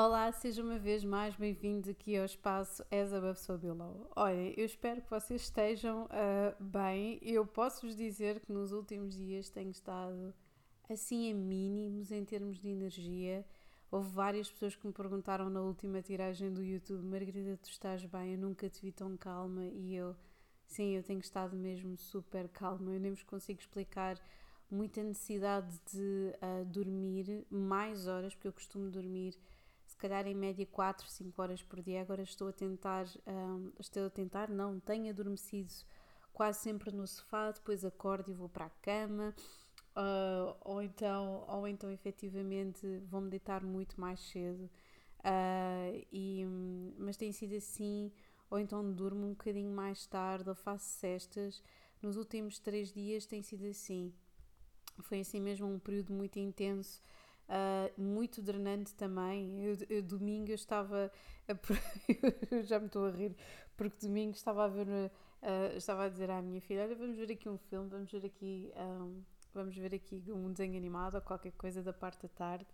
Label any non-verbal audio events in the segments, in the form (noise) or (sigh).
Olá, seja uma vez mais bem-vindos aqui ao espaço As Above So Below. Olha, eu espero que vocês estejam uh, bem. Eu posso vos dizer que nos últimos dias tenho estado assim a mínimos em termos de energia. Houve várias pessoas que me perguntaram na última tiragem do YouTube: Margarida, tu estás bem? Eu nunca te vi tão calma. E eu, sim, eu tenho estado mesmo super calma. Eu nem vos consigo explicar muita necessidade de uh, dormir mais horas, porque eu costumo dormir calhar em média 4, 5 horas por dia. Agora estou a tentar, um, estou a tentar, não, tenho adormecido quase sempre no sofá, depois acordo e vou para a cama. Uh, ou então, ou então efetivamente vou-me deitar muito mais cedo. Uh, e, mas tem sido assim, ou então durmo um bocadinho mais tarde, ou faço cestas. Nos últimos três dias tem sido assim. Foi assim mesmo um período muito intenso uh, muito drenante também. Eu, eu, domingo eu estava. A, (laughs) já me estou a rir, porque domingo estava a ver. Uh, estava a dizer à minha filha: Olha, vamos ver aqui um filme, vamos ver aqui. Um, vamos ver aqui um desenho animado ou qualquer coisa da parte da tarde.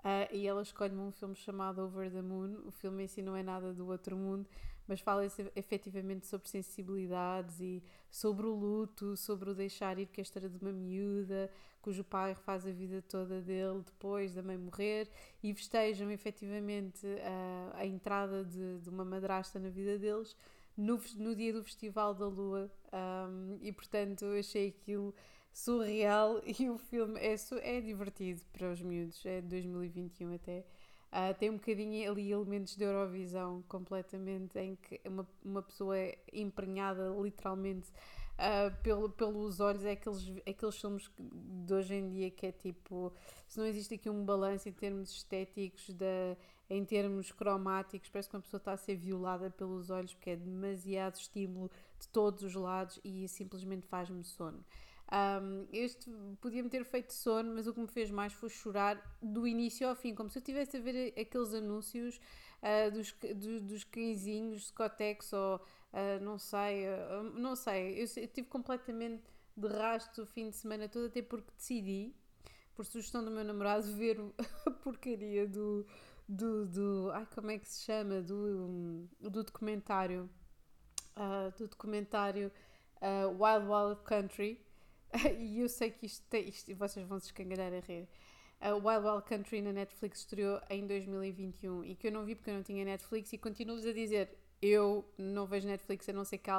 Uh, e ela escolhe-me um filme chamado Over the Moon. O filme em si não é nada do outro mundo, mas fala efetivamente sobre sensibilidades e sobre o luto, sobre o deixar ir, que a história de uma miúda cujo pai refaz a vida toda dele depois da mãe morrer e festejam efetivamente a, a entrada de, de uma madrasta na vida deles no, no dia do Festival da Lua. Um, e portanto eu achei aquilo surreal (laughs) e o filme é, é divertido para os miúdos, é de 2021 até. Uh, tem um bocadinho ali elementos de Eurovisão completamente, em que uma, uma pessoa é emprenhada literalmente uh, pelo, pelos olhos, é aqueles, aqueles filmes de hoje em dia que é tipo, se não existe aqui um balanço em termos estéticos, de, em termos cromáticos, parece que uma pessoa está a ser violada pelos olhos porque é demasiado estímulo de todos os lados e simplesmente faz-me sono. Um, este podia-me ter feito sono, mas o que me fez mais foi chorar do início ao fim, como se eu estivesse a ver aqueles anúncios uh, dos, do, dos cãezinhos, Scotex ou uh, não sei, uh, não sei, eu, eu tive completamente de rastro o fim de semana todo, até porque decidi, por sugestão do meu namorado, (laughs) ver a porcaria do, do, do ai, como é que se chama, do, um, do documentário, do documentário Wild Wild Country, (laughs) e eu sei que isto, tem, isto vocês vão se escangalhar a rir. A Wild Wild Country na Netflix estreou em 2021 e que eu não vi porque eu não tinha Netflix e continuo-vos a dizer eu não vejo Netflix a não ser que,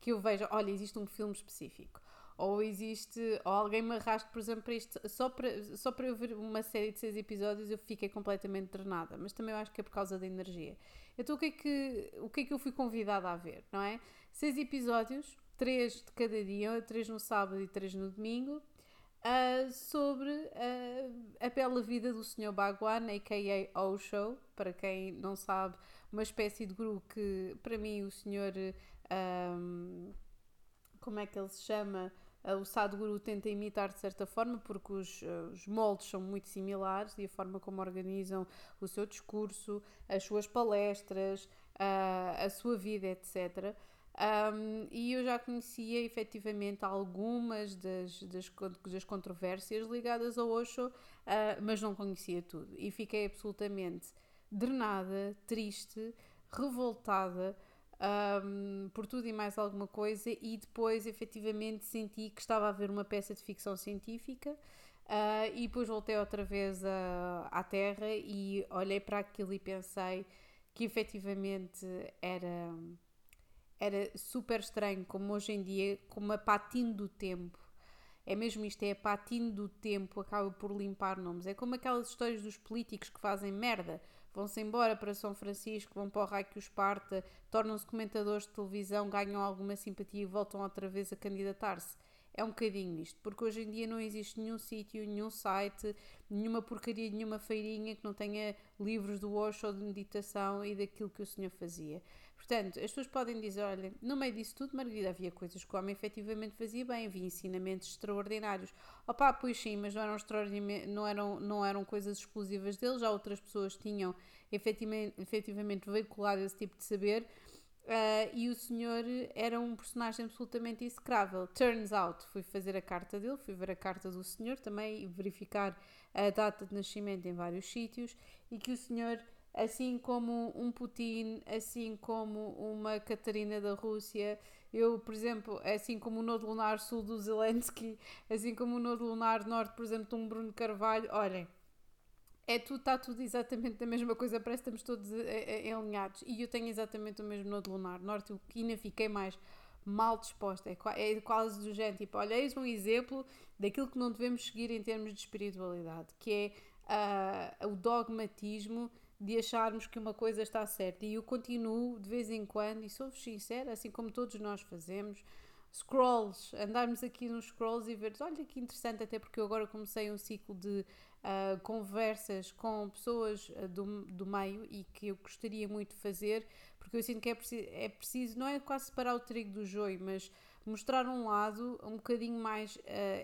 que eu veja, olha, existe um filme específico. Ou existe, ou alguém me arrasta, por exemplo, para isto, só para, só para eu ver uma série de seis episódios eu fiquei completamente drenada, mas também eu acho que é por causa da energia. Então o que é que, o que, é que eu fui convidada a ver, não é? Seis episódios, três de cada dia, três no sábado e três no domingo, uh, sobre uh, a bela vida do Sr. Bagwan, a.k.a. Osho, para quem não sabe, uma espécie de guru que, para mim, o senhor, um, como é que ele se chama? Uh, o Sadhguru tenta imitar de certa forma, porque os, uh, os moldes são muito similares e a forma como organizam o seu discurso, as suas palestras, uh, a sua vida, etc. Um, e eu já conhecia efetivamente algumas das, das, das controvérsias ligadas ao Osho, uh, mas não conhecia tudo. E fiquei absolutamente drenada, triste, revoltada um, por tudo e mais alguma coisa, e depois efetivamente senti que estava a ver uma peça de ficção científica. Uh, e depois voltei outra vez a, à Terra e olhei para aquilo e pensei que efetivamente era era super estranho, como hoje em dia, como a patina do tempo. É mesmo isto, é a patina do tempo, acaba por limpar nomes. É como aquelas histórias dos políticos que fazem merda, vão-se embora para São Francisco, vão para o raio que os parta, tornam-se comentadores de televisão, ganham alguma simpatia e voltam outra vez a candidatar-se é um bocadinho isto, porque hoje em dia não existe nenhum sítio, nenhum site, nenhuma porcaria, nenhuma feirinha que não tenha livros do Osho de meditação e daquilo que o senhor fazia. Portanto, as pessoas podem dizer, olha, no meio disso tudo, Margarida, havia coisas que o homem efetivamente fazia bem, havia ensinamentos extraordinários. Opá, pois sim, mas não eram, não eram, não eram coisas exclusivas dele, já outras pessoas tinham efetivamente, efetivamente veiculado esse tipo de saber, Uh, e o senhor era um personagem absolutamente execrável. Turns out, fui fazer a carta dele, fui ver a carta do senhor também e verificar a data de nascimento em vários sítios e que o senhor assim como um Putin, assim como uma Catarina da Rússia. Eu, por exemplo, assim como o Nodo Lunar Sul do Zelensky, assim como o Nodo Lunar Norte, por exemplo, de um Bruno Carvalho, olhem, é tudo, está tudo exatamente a mesma coisa, parece que estamos todos eh, eh, alinhados. E eu tenho exatamente o mesmo Nodo Lunar Norte, o que ainda fiquei mais mal disposta. É, é quase do género, tipo, olha, eis um exemplo daquilo que não devemos seguir em termos de espiritualidade, que é uh, o dogmatismo de acharmos que uma coisa está certa. E eu continuo de vez em quando, e sou-vos sincera, assim como todos nós fazemos, scrolls, andarmos aqui nos scrolls e ver, olha que interessante, até porque eu agora comecei um ciclo de uh, conversas com pessoas uh, do, do meio e que eu gostaria muito de fazer, porque eu sinto que é preciso, é preciso não é quase separar o trigo do joio, mas mostrar um lado um bocadinho mais uh,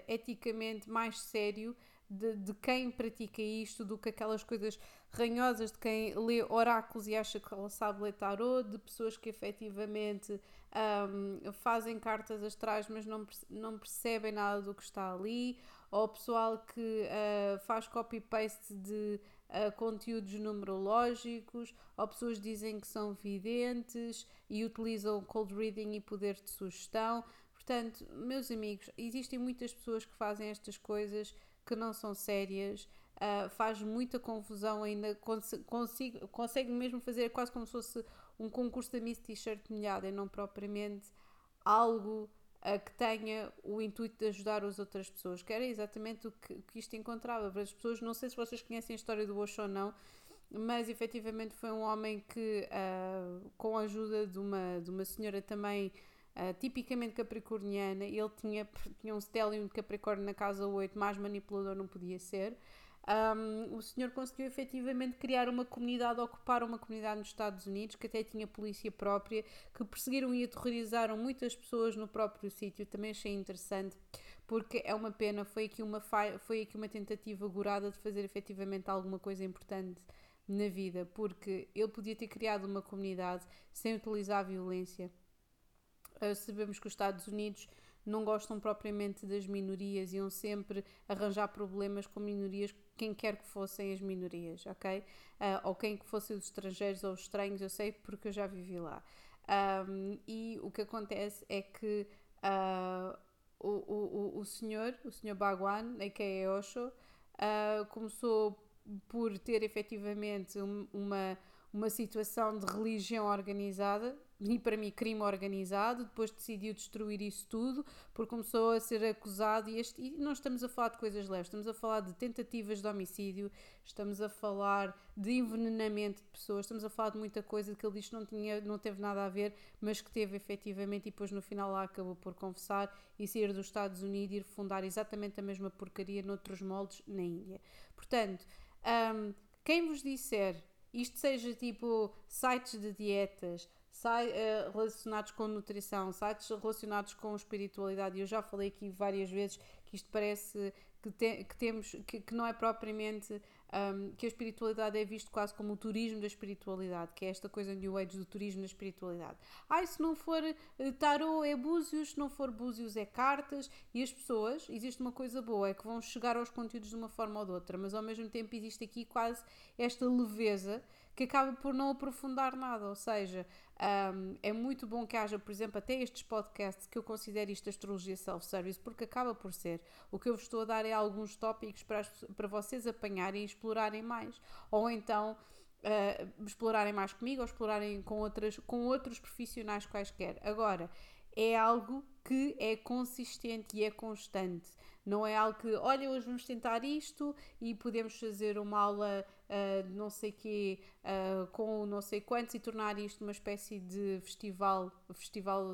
eticamente mais sério de, de, quem pratica isto do que aquelas coisas ranhosas de quem lê oráculos e acha que ela sabe ler tarot, de pessoas que efetivamente um, fazem cartas astrais mas não, não percebem nada do que está ali, ou pessoal que uh, faz copy-paste de uh, conteúdos numerológicos, ou pessoas dizem que são videntes e utilizam cold reading e poder de sugestão. Portanto, meus amigos, existem muitas pessoas que fazem estas coisas que não são sérias, uh, faz muita confusão ainda, consigo, consegue mesmo fazer quase como se fosse um concurso da Miss T-shirt molhada e não propriamente algo uh, que tenha o intuito de ajudar as outras pessoas, que era exatamente o que, que isto encontrava para as pessoas. Não sei se vocês conhecem a história do Osho ou não, mas efetivamente foi um homem que, uh, com a ajuda de uma, de uma senhora também Uh, tipicamente capricorniana, ele tinha, tinha um stellium de Capricórnio na casa 8, mais manipulador não podia ser. Um, o senhor conseguiu efetivamente criar uma comunidade, ocupar uma comunidade nos Estados Unidos, que até tinha polícia própria, que perseguiram e aterrorizaram muitas pessoas no próprio sítio. Também achei interessante, porque é uma pena, foi aqui uma, foi aqui uma tentativa gorada de fazer efetivamente alguma coisa importante na vida, porque ele podia ter criado uma comunidade sem utilizar a violência sabemos que os Estados Unidos não gostam propriamente das minorias, iam sempre arranjar problemas com minorias, quem quer que fossem as minorias, ok? Uh, ou quem que fossem os estrangeiros ou os estranhos, eu sei porque eu já vivi lá. Um, e o que acontece é que uh, o, o, o senhor, o senhor Bagwan, a.k.a. Osho, uh, começou por ter efetivamente uma, uma situação de religião organizada, e para mim crime organizado, depois decidiu destruir isso tudo, porque começou a ser acusado e, este, e não estamos a falar de coisas leves, estamos a falar de tentativas de homicídio, estamos a falar de envenenamento de pessoas, estamos a falar de muita coisa que ele disse não, tinha, não teve nada a ver, mas que teve efetivamente e depois no final lá acabou por confessar e sair dos Estados Unidos e ir fundar exatamente a mesma porcaria noutros moldes na Índia. Portanto, um, quem vos disser isto seja tipo sites de dietas, sai, uh, relacionados com nutrição, sites relacionados com espiritualidade. Eu já falei aqui várias vezes que isto parece que, te, que temos que, que, não é propriamente um, que a espiritualidade é visto quase como o turismo da espiritualidade, que é esta coisa New Age do turismo da espiritualidade. Ai, se não for uh, tarot é búzios, se não for búzios é cartas, e as pessoas, existe uma coisa boa, é que vão chegar aos conteúdos de uma forma ou de outra, mas ao mesmo tempo existe aqui quase esta leveza que acaba por não aprofundar nada, ou seja, um, é muito bom que haja, por exemplo, até estes podcasts que eu considero isto astrologia self-service, porque acaba por ser. O que eu vos estou a dar é alguns tópicos para, para vocês apanharem e explorarem mais. Ou então uh, explorarem mais comigo ou explorarem com, outras, com outros profissionais quaisquer. Agora, é algo que é consistente e é constante. Não é algo que, olha, hoje vamos tentar isto e podemos fazer uma aula uh, não sei quê uh, com não sei quantos e tornar isto uma espécie de festival, festival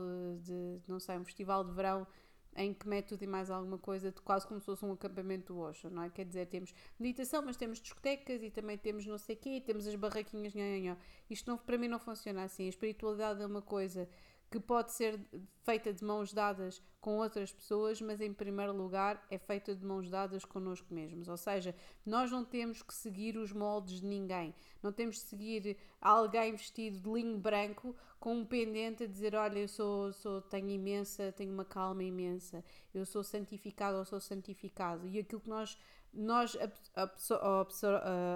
de, não sei, um festival de verão em que mete tudo e mais alguma coisa, quase como se fosse um acampamento do Osho, não é? Quer dizer, temos meditação, mas temos discotecas e também temos não sei quê, temos as barraquinhas, nha, nha, nha. Isto não, para mim não funciona assim. A espiritualidade é uma coisa que pode ser feita de mãos dadas com outras pessoas, mas em primeiro lugar é feita de mãos dadas connosco mesmos. Ou seja, nós não temos que seguir os moldes de ninguém, não temos que seguir alguém vestido de linho branco com um pendente a dizer: Olha, eu sou, sou, tenho imensa, tenho uma calma imensa, eu sou santificado ou sou santificado. E aquilo que nós nós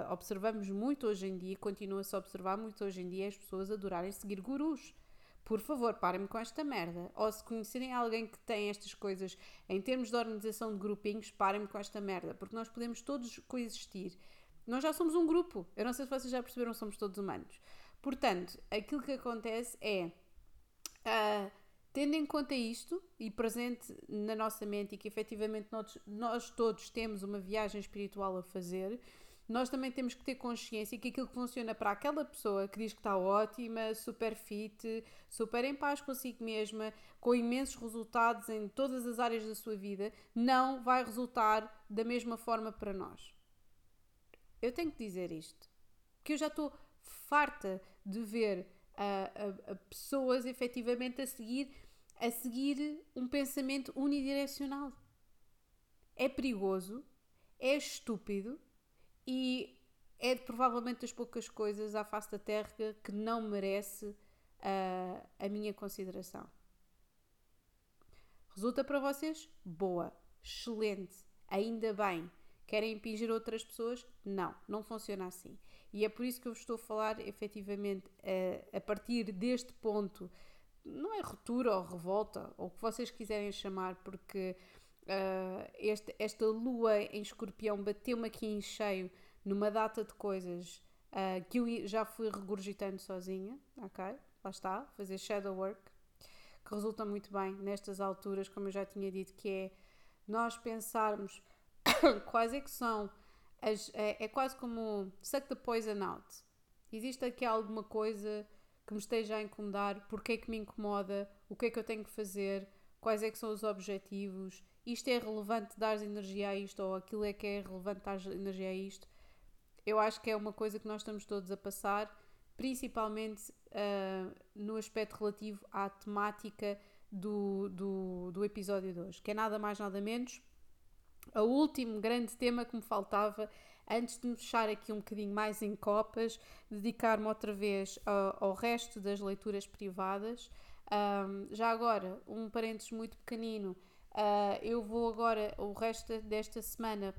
observamos muito hoje em dia, continua-se a observar muito hoje em dia as pessoas adorarem seguir gurus. Por favor, parem-me com esta merda. Ou se conhecerem alguém que tem estas coisas em termos de organização de grupinhos, parem-me com esta merda. Porque nós podemos todos coexistir. Nós já somos um grupo. Eu não sei se vocês já perceberam, somos todos humanos. Portanto, aquilo que acontece é. Uh, tendo em conta isto e presente na nossa mente e que efetivamente nós, nós todos temos uma viagem espiritual a fazer, nós também temos que ter consciência que aquilo que funciona para aquela pessoa que diz que está ótima, super fit, super em paz consigo mesma, com imensos resultados em todas as áreas da sua vida, não vai resultar da mesma forma para nós. Eu tenho que dizer isto, que eu já estou farta de ver pessoas efetivamente a seguir, a seguir um pensamento unidirecional. É perigoso, é estúpido e é provavelmente das poucas coisas à face da Terra que não merece uh, a minha consideração. Resulta para vocês? Boa, excelente, ainda bem. Querem impingir outras pessoas? Não, não funciona assim. E é por isso que eu estou a falar efetivamente a, a partir deste ponto. Não é ruptura ou revolta, ou o que vocês quiserem chamar, porque uh, este, esta lua em escorpião bateu-me aqui em cheio numa data de coisas uh, que eu já fui regurgitando sozinha, ok? Lá está, fazer shadow work, que resulta muito bem nestas alturas, como eu já tinha dito, que é nós pensarmos (coughs) quais é que são as, é, é, quase como suck the poison out. Existe aqui alguma coisa que me esteja a incomodar, porque é que me incomoda, o que é que eu tenho que fazer, quais é que são os objetivos, isto é relevante dar energia a isto ou aquilo é que é relevante dar energia a isto. Eu acho que é uma coisa que nós estamos todos a passar, principalmente uh, no aspecto relativo à temática do, do, do episódio de hoje, que é nada mais nada menos o último grande tema que me faltava antes de me fechar aqui um bocadinho mais em copas, dedicar-me outra vez ao, ao, resto das leituras privadas. Um, já agora, um parênteses muito pequenino, uh, eu vou agora, o resto desta semana,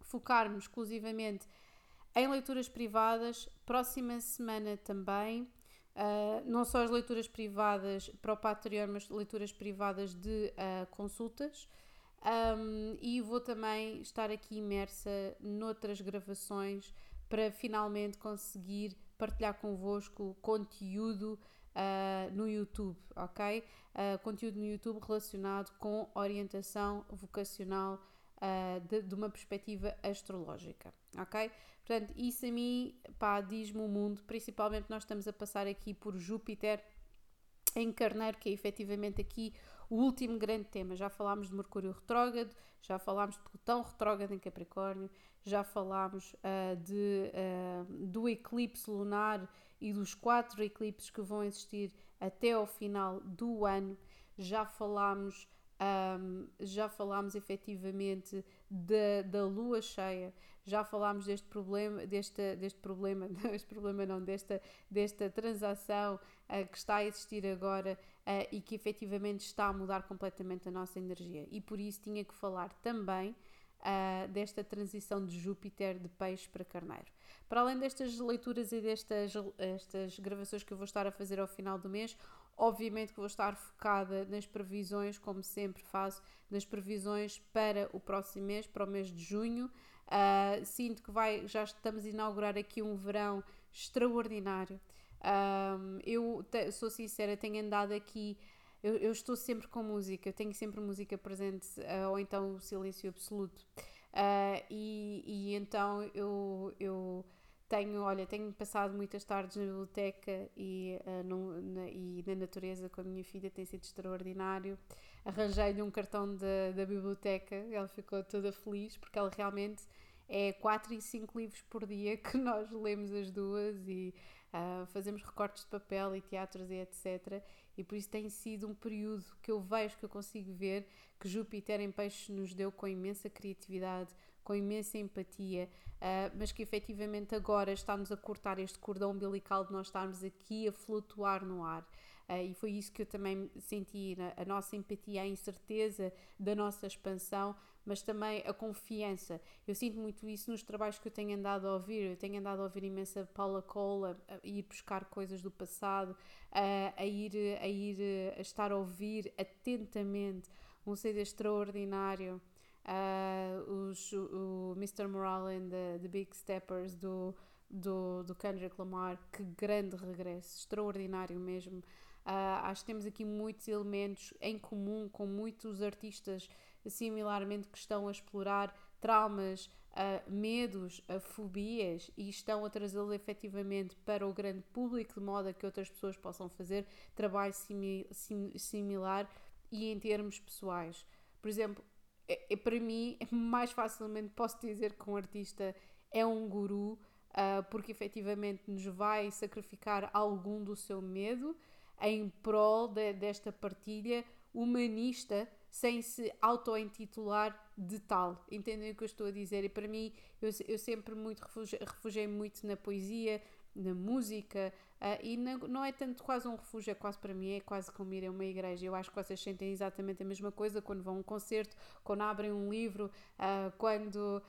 focar-me exclusivamente em leituras privadas. Próxima semana também. Uh, não só as leituras privadas para o Patreon, mas leituras privadas de uh, consultas. Um, e vou também estar aqui imersa noutras gravações para finalmente conseguir partilhar convosco conteúdo uh, no YouTube, ok? Uh, conteúdo no YouTube relacionado com orientação vocacional uh, de, de, uma perspectiva astrológica, ok? Portanto, isso a mim, pá, diz-me o mundo, principalmente nós estamos a passar aqui por Júpiter em Carneiro, que é efetivamente aqui o último grande tema. Já falámos de Mercúrio retrógrado, já falámos de Plutão retrógrado em Capricórnio, já falámos uh, de, uh, do eclipse lunar e dos quatro eclipses que vão existir até ao final do ano. Já falámos, um, já falámos efetivamente da, da lua cheia, já falámos deste problema, deste, deste problema, (laughs) deste problema não, desta, desta transação uh, que está a existir agora uh, e que efetivamente está a mudar completamente a nossa energia. E por isso tinha que falar também uh, desta transição de Júpiter de peixe para carneiro. Para além destas leituras e destas estas gravações que eu vou estar a fazer ao final do mês, obviamente que vou estar focada nas previsões, como sempre faço, nas previsões para o próximo mês, para o mês de junho. Uh, sinto que vai, já estamos a inaugurar aqui um verão extraordinário. Um, eu te, sou sincera, tenho andado aqui. Eu, eu, estou sempre com música, eu tenho sempre música presente, uh, ou então o silêncio absoluto. Uh, e, e então eu, eu tenho, olha, tenho passado muitas tardes na biblioteca e, uh, no, na, e na natureza com a minha filha, tem sido extraordinário. Arranjei-lhe um cartão da, da biblioteca, ela ficou toda feliz porque ela realmente é 4 e 5 livros por dia que (laughs) nós lemos as duas e uh, fazemos recortes de papel e teatros e etc. E por isso tem sido um período que eu vejo, que eu consigo ver que Júpiter em Peixes nos deu com imensa criatividade, com imensa empatia, uh, mas que efetivamente agora está-nos a cortar este cordão umbilical de nós estarmos aqui a flutuar no ar. Uh, e foi isso que eu também senti, a nossa empatia, a incerteza da nossa expansão, mas também a confiança. Eu sinto muito isso nos trabalhos que eu tenho andado a ouvir. Eu tenho andado a ouvir imensa Paula Cole, a, ir buscar coisas do passado, a, a, ir, a ir a estar a ouvir atentamente um CD extraordinário. Uh, os, o, Mr. Morale and the, the Big Steppers do, do, do Kendrick Lamar, que grande regresso, extraordinário mesmo. Uh, acho que temos aqui muitos elementos em comum com muitos artistas similarmente que estão a explorar traumas, uh, medos, uh, fobias e estão a trazê-los efetivamente para o grande público de modo a que outras pessoas possam fazer trabalho simi sim, similar e em termos pessoais. Por exemplo, é, é, para mim, mais facilmente posso dizer que um artista é um guru uh, porque efetivamente nos vai sacrificar algum do seu medo em prol de, desta partilha humanista sem se auto-intitular de tal. Entendem o que eu estou a dizer? E para mim, eu, eu sempre muito refugiei, refugiei muito na poesia, na música, uh, e na, não é tanto quase um refúgio, é quase para mim, é quase como ir a uma igreja. Eu acho que vocês sentem exatamente a mesma coisa quando vão a um concerto, quando abrem um livro, uh, quando,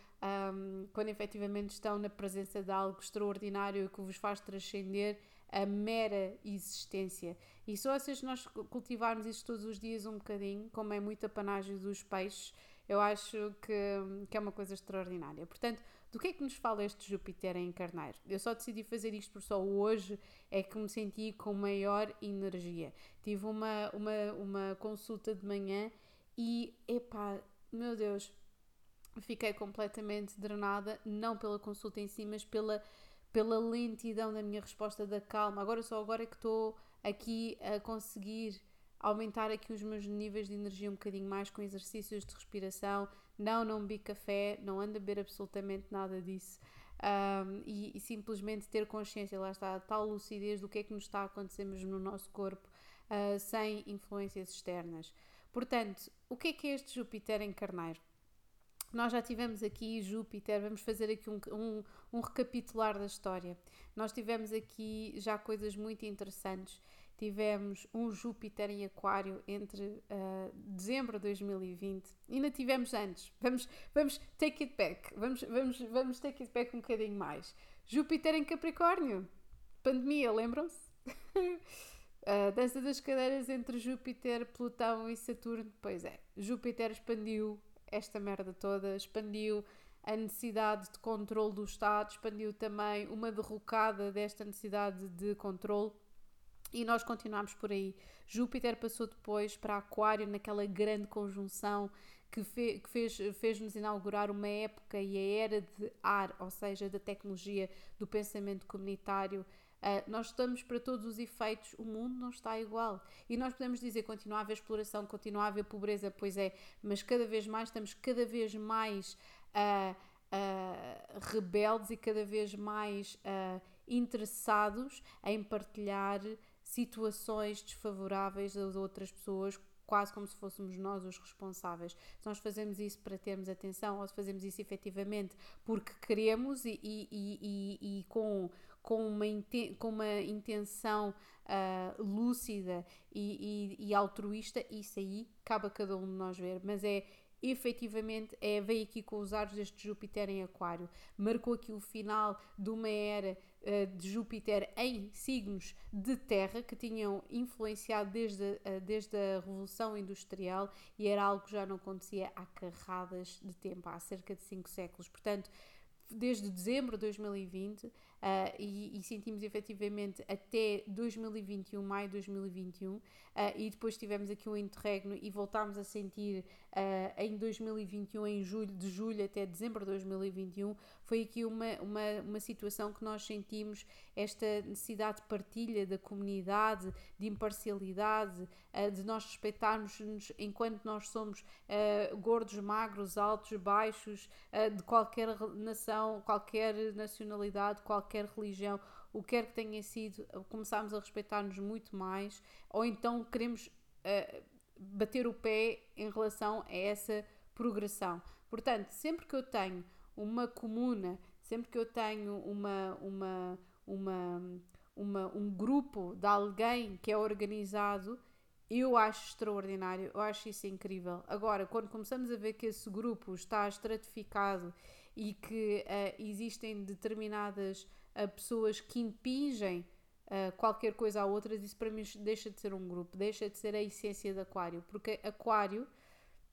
um, quando efetivamente estão na presença de algo extraordinário que vos faz transcender a mera existência. E só se nós cultivarmos isso todos os dias um bocadinho, como é muito apanágio dos peixes, eu acho que, que é uma coisa extraordinária. Portanto, do que é que nos fala este Júpiter em Carneiro? Eu só decidi fazer isto por só hoje é que me senti com maior energia. Tive uma, uma, uma consulta de manhã e, epá, meu Deus, fiquei completamente drenada, não pela consulta em si, mas pela pela lentidão da minha resposta da calma. Agora só agora é que estou aqui a conseguir aumentar aqui os meus níveis de energia um bocadinho mais com exercícios de respiração. Não, não bebi café, não ando a beber absolutamente nada disso. Um, e, e, simplesmente ter consciência, lá está, a tal lucidez do que é que nos está a acontecer mesmo no nosso corpo, uh, sem influências externas. Portanto, o que é que é este Júpiter em Carneiro? Nós já tivemos aqui Júpiter, vamos fazer aqui um, um, um, recapitular da história. Nós tivemos aqui já coisas muito interessantes. Tivemos um Júpiter em Aquário entre uh, dezembro de 2020. Ainda tivemos antes. Vamos, vamos take it back. Vamos, vamos, vamos take it back um bocadinho mais. Júpiter em Capricórnio. Pandemia, lembram-se? Uh, (laughs) dança das cadeiras entre Júpiter, Plutão e Saturno. Pois é, Júpiter expandiu esta merda toda, expandiu a necessidade de controle do Estado, expandiu também uma derrocada desta necessidade de controle e nós continuamos por aí. Júpiter passou depois para Aquário naquela grande conjunção que, fe, que fez, fez-nos inaugurar uma época e a era de ar, ou seja, da tecnologia, do pensamento comunitário, Uh, nós estamos para todos os efeitos, o mundo não está igual. E nós podemos dizer continua a haver exploração, continua a haver pobreza, pois é, mas cada vez mais estamos cada vez mais uh, uh, rebeldes e cada vez mais interessados em partilhar situações desfavoráveis das outras pessoas quase como se fôssemos nós os responsáveis. Se nós fazemos isso para termos atenção ou se fazemos isso efetivamente porque queremos e, e, e, e com, com uma, com uma intenção uh, lúcida e, altruísta, isso aí cabe a cada um de nós ver, mas é efetivamente é, veio aqui com os aros deste Júpiter em Aquário, marcou aqui o final de uma era de Júpiter em signos de terra que tinham influenciado desde, uh, desde a Revolução Industrial e era algo que já não acontecia há carradas de tempo, há cerca de 5 séculos. Portanto, desde dezembro de 2020 uh, e, e, sentimos efetivamente até 2021, maio de 2021, uh, e depois tivemos aqui um interregno e voltámos a sentir uh, em 2021, em julho, de julho até dezembro de 2021, foi aqui uma, uma, uma situação que nós sentimos esta necessidade de partilha da comunidade, de imparcialidade, de nós respeitarmos-nos enquanto nós somos gordos, magros, altos, baixos, de qualquer nação, qualquer nacionalidade, qualquer religião, o que quer que tenha sido, começámos a respeitar-nos muito mais, ou então queremos bater o pé em relação a essa progressão. Portanto, sempre que eu tenho uma comuna, sempre que eu tenho uma, uma, uma, uma, um grupo de alguém que é organizado, eu acho extraordinário, eu acho isso incrível. Agora, quando começamos a ver que esse grupo está estratificado e que uh, existem determinadas uh, pessoas que impingem uh, qualquer coisa a outras, isso para mim deixa de ser um grupo, deixa de ser a essência de Aquário, porque Aquário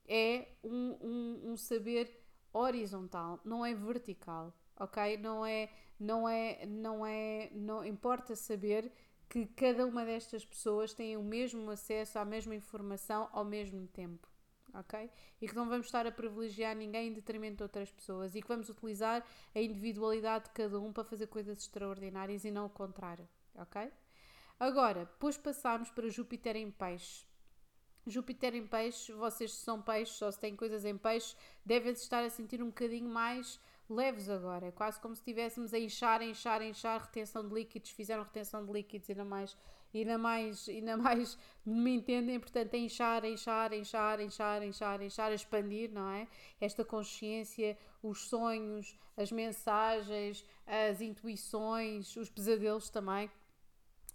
é um, um, um saber horizontal, não é vertical, ok? Não é, não é, não é, não importa saber que cada uma destas pessoas tem o mesmo acesso à mesma informação ao mesmo tempo. Ok? E que não vamos estar a privilegiar ninguém em detrimento de outras pessoas e que vamos utilizar a individualidade de cada um para fazer coisas extraordinárias e não o contrário. Ok? Agora, depois passarmos para Júpiter em Peixe. Júpiter em Peixe, vocês são peixes ou se têm coisas em peixe, devem -se estar a sentir um bocadinho mais leves agora. É quase como se estivéssemos a inchar, inchar, inchar, retenção de líquidos, fizeram retenção de líquidos ainda mais, ainda mais, ainda mais, me entendem? Portanto, a inchar, inchar, inchar, inchar, inchar, inchar, expandir, não é? Esta consciência, os sonhos, as mensagens, as intuições, os pesadelos também.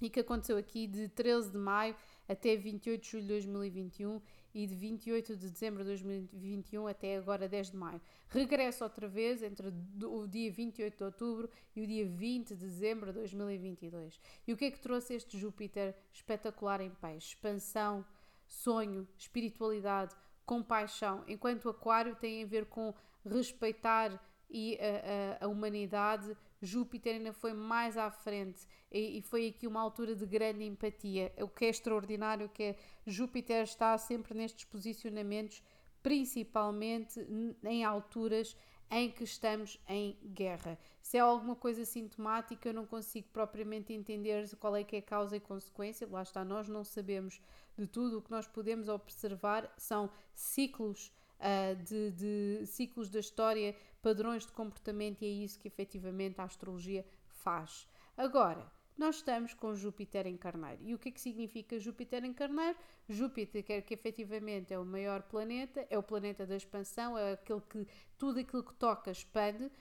E que aconteceu aqui de 13 de maio até 28 de julho de 2021 e de 28 de dezembro de 2021 até agora 10 de maio. Regressa outra vez entre o dia 28 de outubro e o dia 20 de dezembro de 2022. E o que é que trouxe este Júpiter espetacular em peixe? Expansão, sonho, espiritualidade, compaixão. Enquanto o Aquário tem a ver com respeitar e a, a, a humanidade, Júpiter ainda foi mais à frente e, e, foi aqui uma altura de grande empatia. O que é extraordinário que é Júpiter está sempre nestes posicionamentos, principalmente em alturas em que estamos em guerra. Se é alguma coisa sintomática, eu não consigo propriamente entender qual é que é causa e consequência. Lá está, nós não sabemos de tudo. O que nós podemos observar são ciclos uh, de, de ciclos da história, padrões de comportamento e é isso que efetivamente a astrologia faz. Agora, nós estamos com Júpiter em Carneiro. E o que é que significa Júpiter em Carneiro? Júpiter, que, é, que efetivamente é o maior planeta, é o planeta da expansão, é aquele que tudo aquilo que toca expande, uh,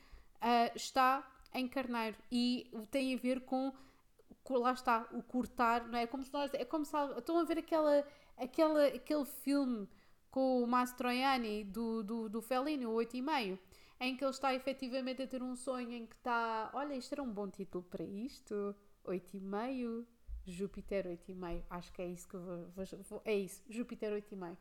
está em Carneiro e tem a ver com, lá está, o cortar, não é? Como se nós, é como se estão a ver aquela, aquela, aquele filme com o Mastroianni do, do, do Fellini, o 8,5, em que ele está efetivamente a ter um sonho em que está. Olha, isto era um bom título para isto. 8,5. Júpiter 8,5. Acho que é isso que vou, vou, É isso, Júpiter 8,5.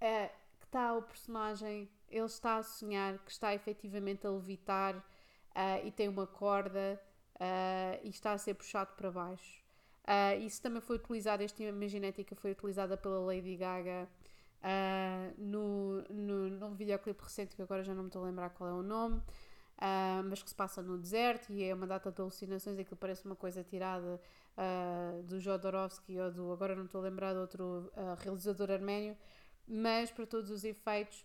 É, que está o personagem, ele está a sonhar que está efetivamente a levitar uh, e tem uma corda uh, e está a ser puxado para baixo. Uh, isso também foi utilizado, esta imaginética foi utilizada pela Lady Gaga uh, no, no, num videoclipe recente que agora já não me estou a lembrar qual é o nome, uh, mas que se passa no deserto e é uma data de alucinações, aquilo parece uma coisa tirada uh, do Jodorowsky ou do, agora não estou a lembrar de outro realizador arménio, mas para todos os efeitos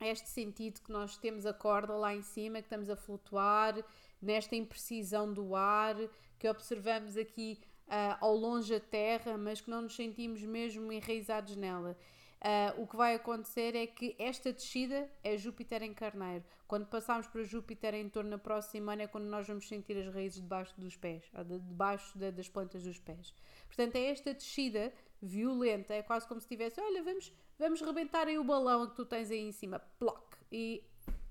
este sentido que nós temos a corda lá em cima, que estamos a flutuar, nesta imprecisão do ar, que observamos aqui uh, ao longe a terra, mas que não nos sentimos mesmo enraizados nela. Uh, o que vai acontecer é que esta descida é Júpiter em Carneiro. Quando passarmos para Júpiter em torno da próxima ano é quando nós vamos sentir as raízes debaixo dos pés, debaixo de, das plantas dos pés. Portanto, é esta descida violenta, é quase como se tivesse, olha, vamos, vamos rebentar aí o balão que tu tens aí em cima, ploc, e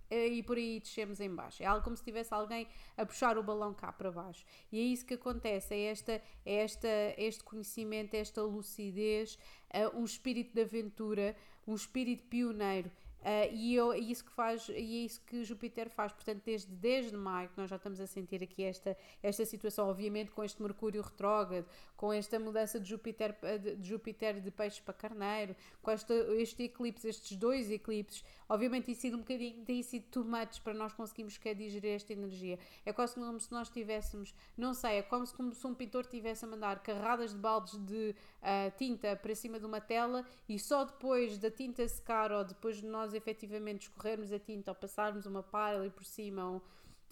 e por aí descemos em baixo. É algo como se tivesse alguém a puxar o balão cá para baixo. E é isso que acontece, é, esta, é esta, este conhecimento, esta lucidez, uh, um espírito de aventura, um espírito pioneiro. Uh, e eu, é isso que faz, e é isso que Júpiter faz. Portanto, desde 10 de maio que nós já estamos a sentir aqui esta, esta situação, obviamente com este Mercúrio retrógrado, com esta mudança de Júpiter de, Júpiter de peixes para carneiro, com esta, este eclipse, estes dois eclipses, obviamente tem sido um bocadinho, tem sido too much para nós conseguirmos que digerir esta energia. É quase como se nós tivéssemos, não sei, é como se, como se um pintor tivesse a mandar carradas de baldes de uh, tinta para cima de uma tela e só depois da tinta secar ou depois de nós efetivamente escorrermos a tinta ou passarmos uma palha ali por cima ou,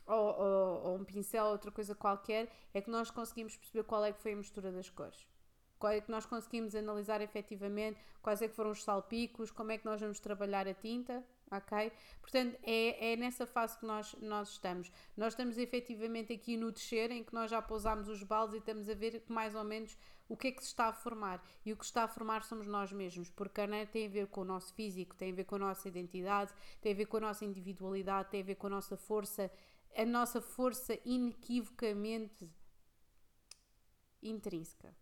ou, ou, ou, um pincel, outra coisa qualquer, é que nós conseguimos perceber qual é que foi a mistura das cores. Qual é que nós conseguimos analisar efetivamente quais é que foram os salpicos, como é que nós vamos trabalhar a tinta, ok? Portanto, é, é nessa fase que nós, nós estamos. Nós estamos efetivamente aqui no descer, em que nós já pousámos os baldes e estamos a ver mais ou menos o que é que se está a formar. E o que está a formar somos nós mesmos, porque a carneiro tem a ver com o nosso físico, tem a ver com a nossa identidade, tem a ver com a nossa individualidade, tem a ver com a nossa força, a nossa força inequivocamente intrínseca.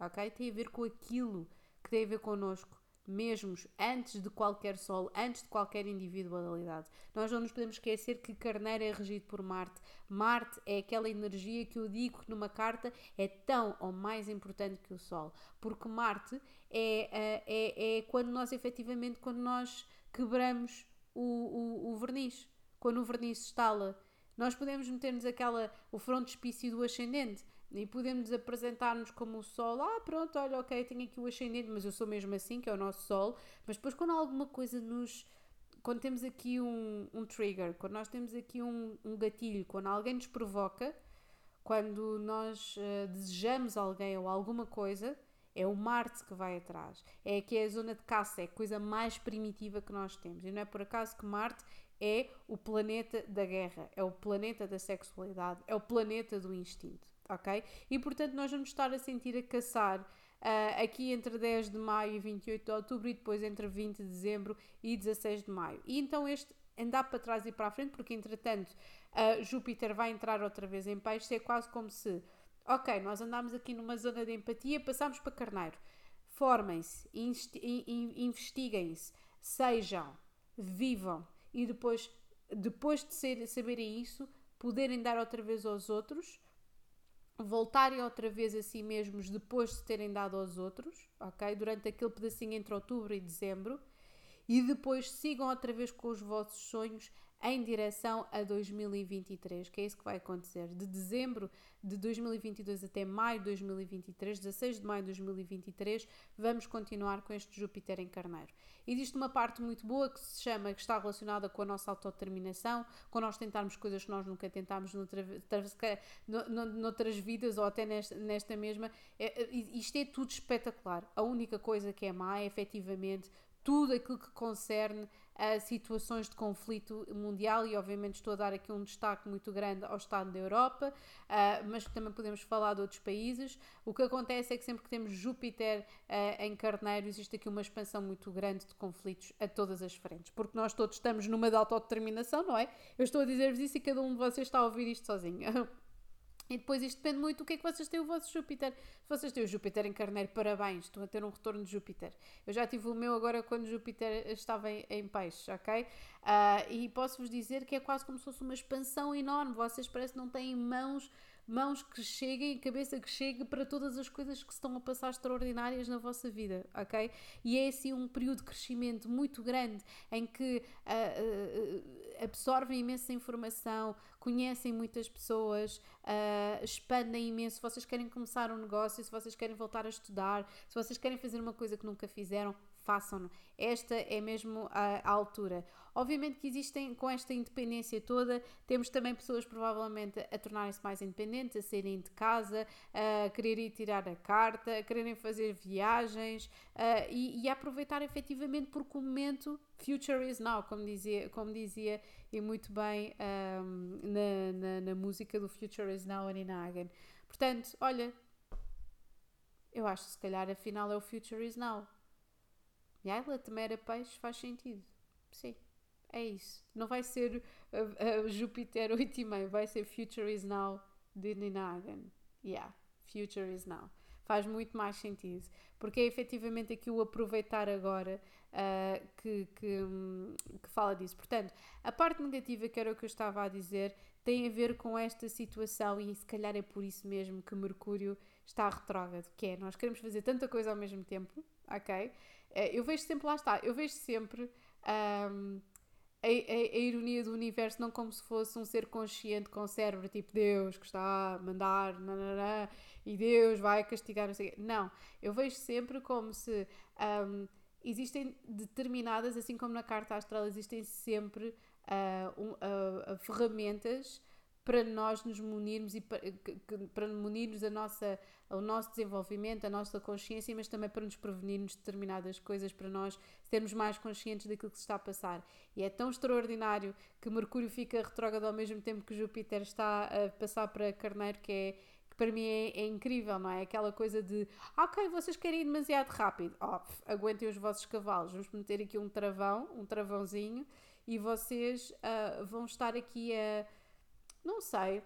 Ok? Tem a ver com aquilo que tem a ver connosco mesmos antes de qualquer Sol, antes de qualquer individualidade. Nós não nos podemos esquecer que Carneiro é regido por Marte. Marte é aquela energia que eu digo que numa carta é tão ou mais importante que o Sol, porque Marte é, é, é, é quando nós efetivamente, quando nós quebramos o, o, o verniz, quando o verniz estala. Nós podemos meter-nos aquela, o frontispício do ascendente, e podemos apresentar-nos como o Sol. Ah, pronto, olha, ok, tenho aqui o ascendente, mas eu sou mesmo assim, que é o nosso Sol. Mas depois, quando alguma coisa nos. Quando temos aqui um, um trigger, quando nós temos aqui um, um gatilho, quando alguém nos provoca, quando nós uh, desejamos alguém ou alguma coisa, é o Marte que vai atrás. É que é a zona de caça, é a coisa mais primitiva que nós temos. E não é por acaso que Marte é o planeta da guerra, é o planeta da sexualidade, é o planeta do instinto ok? E portanto nós vamos estar a sentir a caçar uh, aqui entre 10 de maio e 28 de outubro e depois entre 20 de dezembro e 16 de maio. E então este andar para trás e para a frente, porque entretanto uh, Júpiter vai entrar outra vez em peixe, é quase como se, ok, nós andamos aqui numa zona de empatia, passamos para carneiro. Formem-se, investiguem-se, sejam, vivam e depois, depois de saberem isso, poderem dar outra vez aos outros voltarem outra vez a si mesmos depois de terem dado aos outros, ok? Durante aquele pedacinho entre outubro e dezembro, e depois sigam outra vez com os vossos sonhos em direção a 2023, que é isso que vai acontecer. De dezembro de 2022 até maio de 2023, 16 de maio de 2023, vamos continuar com este Júpiter em Carneiro. Existe uma parte muito boa que se chama, que está relacionada com a nossa autodeterminação, com nós tentarmos coisas que nós nunca tentámos noutra, noutras vidas ou até nesta, nesta mesma. É, é, isto é tudo espetacular. A única coisa que é má é efetivamente tudo aquilo que concerne a situações de conflito mundial e obviamente estou a dar aqui um destaque muito grande ao Estado da Europa, uh, mas também podemos falar de outros países. O que acontece é que sempre que temos Júpiter uh, em Carneiro existe aqui uma expansão muito grande de conflitos a todas as frentes, porque nós todos estamos numa de autodeterminação, não é? Eu estou a dizer-vos isso e cada um de vocês está a ouvir isto sozinho. (laughs) E depois isto depende muito do que é que vocês têm o vosso Júpiter. Se vocês têm o Júpiter em Carneiro, parabéns, estão a ter um retorno de Júpiter. Eu já tive o meu agora quando Júpiter estava em, em peixe, ok? Uh, e posso-vos dizer que é quase como se fosse uma expansão enorme. Vocês parece que não têm mãos mãos que cheguem, cabeça que chegue para todas as coisas que estão a passar extraordinárias na vossa vida, ok? E é assim um período de crescimento muito grande em que uh, uh, absorvem imensa informação, conhecem muitas pessoas, uh, expandem imenso. Se vocês querem começar um negócio, se vocês querem voltar a estudar, se vocês querem fazer uma coisa que nunca fizeram, façam-no. Esta é mesmo a, a, altura. Obviamente que existem, com esta independência toda, temos também pessoas provavelmente a tornarem-se mais independentes, a saírem de casa, a querer ir tirar a carta, a quererem fazer viagens e, e, a aproveitar efetivamente porque o momento future is now, como dizia, como dizia e muito bem um, na, na, na, música do Future is Now, Anina Hagen. Portanto, olha, eu acho que se calhar afinal é o Future is Now. E ela também era peixe, faz sentido. Sim, é isso. Não vai ser uh, uh, Júpiter 8,5, vai ser Future is Now de Ninagan. Yeah, Future is Now. Faz muito mais sentido. Porque é efetivamente aqui o aproveitar agora uh, que, que, um, que fala disso. Portanto, a parte negativa, que era o que eu estava a dizer, tem a ver com esta situação e se calhar é por isso mesmo que Mercúrio está retrógrado, que é nós queremos fazer tanta coisa ao mesmo tempo, ok? Eh, eu vejo sempre, lá está, eu vejo sempre um, a, a, a, ironia do universo não como se fosse um ser consciente com cérebro, tipo Deus que está a mandar nanana, e Deus vai castigar, não sei Não, eu vejo sempre como se um, existem determinadas, assim como na carta astral, existem sempre uh, um, uh, ferramentas para nós nos munirmos e para, para munirmos a nossa, o nosso desenvolvimento, a nossa consciência, mas também para nos prevenirmos de determinadas coisas, para nós sermos mais conscientes daquilo que se está a passar. E é tão extraordinário que Mercúrio fica retrógrado ao mesmo tempo que Júpiter está a passar para Carneiro, que é para mim é, é, incrível, não é? Aquela coisa de, ok, vocês querem ir demasiado rápido, oh, aguentem os vossos cavalos, vamos meter aqui um travão, um travãozinho, e vocês uh, vão estar aqui a não sei.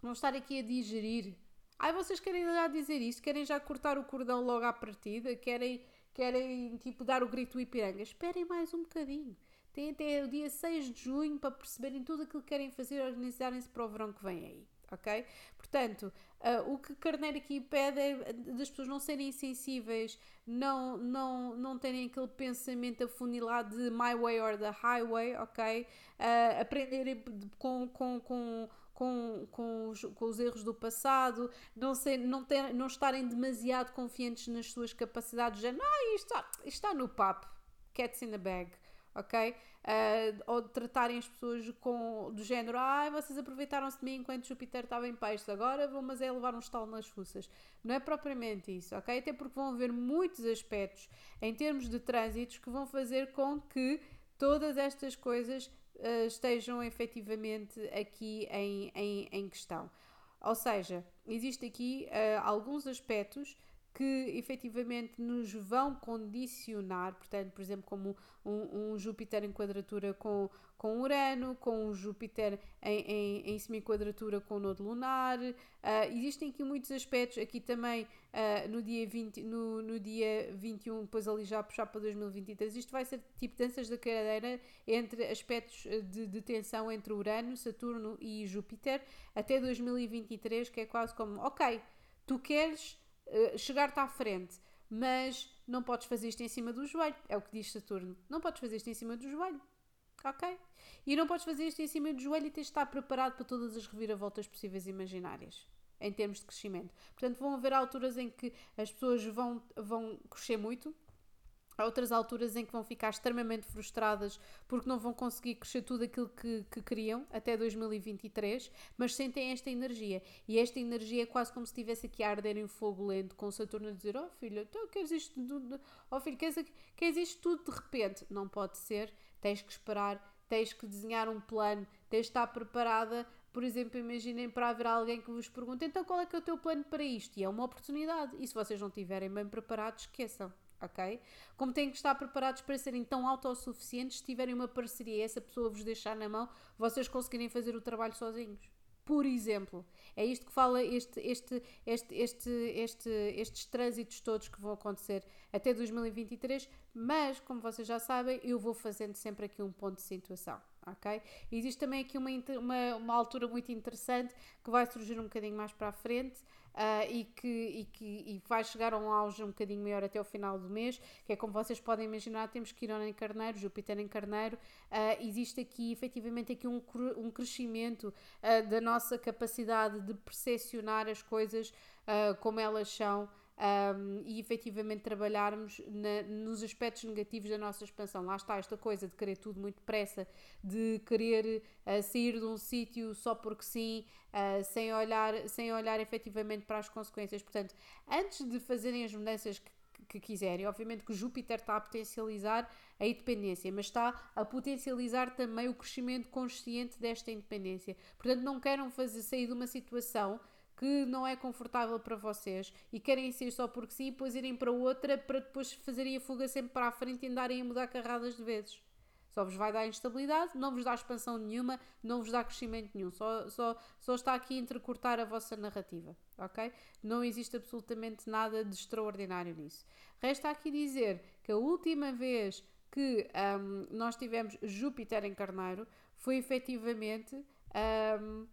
Vão estar aqui a digerir. Ai, vocês querem já dizer isto? Querem já cortar o cordão logo à partida? Querem, querem tipo, dar o grito Ipiranga? Esperem mais um bocadinho. Têm até o dia 6 de junho para perceberem tudo aquilo que querem fazer e organizarem-se para o verão que vem aí. Ok? Portanto, uh, o que Carneiro aqui pede é das pessoas não serem insensíveis, não, não, não terem aquele pensamento afunilado de my way or the highway, ok? Uh, aprenderem com, com, com com, com, os, com os erros do passado, não, ser, não, ter, não estarem demasiado confiantes nas suas capacidades, já, não, isto está, está no papo, cats in the bag, ok? Uh, ou de tratarem as pessoas com, do género, ai, ah, vocês aproveitaram-se de mim enquanto Júpiter estava em peixes, agora vão, mas é levar um estalo nas fuças. Não é propriamente isso, ok? Até porque vão haver muitos aspectos em termos de trânsitos que vão fazer com que todas estas coisas uh, estejam efetivamente aqui em, em, em questão. Ou seja, existe aqui uh, alguns aspectos que efetivamente nos vão condicionar, portanto, por exemplo, como um, um Júpiter em quadratura com, com Urano, com um Júpiter em, em, em semi-quadratura com o nodo lunar. Uh, existem aqui muitos aspectos, aqui também uh, no, dia 20, no, no dia 21, depois ali já puxar para 2023. Isto vai ser tipo danças da cadeira entre aspectos de, de tensão entre Urano, Saturno e Júpiter até 2023, que é quase como, ok, tu queres eh, chegar-te à frente, mas não podes fazer isto em cima do joelho, é o que diz Saturno. Não podes fazer isto em cima do joelho, ok? E não podes fazer isto em cima do joelho e tens de estar preparado para todas as reviravoltas possíveis e imaginárias em termos de crescimento. Portanto, vão haver alturas em que as pessoas vão, vão crescer muito, Há outras alturas em que vão ficar extremamente frustradas porque não vão conseguir crescer tudo aquilo que, que queriam até 2023, mas sentem esta energia. E esta energia é quase como se estivesse aqui a arder em fogo lento, com Saturno a dizer: Oh filho, então queres isto tudo? Oh filho, queres, queres isto tudo de repente? Não pode ser, tens que esperar, tens que desenhar um plano, tens de estar preparada. Por exemplo, imaginem para haver alguém que vos pergunte: então qual é que é o teu plano para isto? E é uma oportunidade. E se vocês não estiverem bem preparados, esqueçam ok? Como têm que estar preparados para serem tão autossuficientes se tiverem uma parceria e essa pessoa vos deixar na mão, vocês conseguirem fazer o trabalho sozinhos. Por exemplo, é isto que fala este, este, este, este, este, estes trânsitos todos que vão acontecer até 2023, mas como vocês já sabem, eu vou fazendo sempre aqui um ponto de situação, ok? existe também aqui uma, uma, uma altura muito interessante que vai surgir um bocadinho mais para a frente, uh, e, que, e que e vai chegar a um auge um bocadinho maior até o final do mês, que é como vocês podem imaginar, temos Quirón em Carneiro, Júpiter em Carneiro, uh, existe aqui efetivamente aqui um, um crescimento uh, da nossa capacidade de percepcionar as coisas como elas são um, e efetivamente trabalharmos na, nos aspectos negativos da nossa expansão. Lá está esta coisa de querer tudo muito depressa, de querer uh, sair de um sítio só porque sim, uh, sem, olhar, sem olhar efetivamente para as consequências. Portanto, antes de fazerem as mudanças que que quiserem. Obviamente que Júpiter está a potencializar a independência, mas está a potencializar também o crescimento consciente desta independência. Portanto, não queiram fazer sair de uma situação que não é confortável para vocês e querem sair só porque sim e depois irem para outra para depois fazerem a fuga sempre para a frente e andarem a mudar carradas de vezes. Só vos vai dar instabilidade, não vos dá expansão nenhuma, não vos dá crescimento nenhum. Só, só, só está aqui a entrecortar a vossa narrativa, ok? Não existe absolutamente nada de extraordinário nisso. Resta aqui dizer que a última vez que um, nós tivemos Júpiter em Carneiro foi efetivamente, um,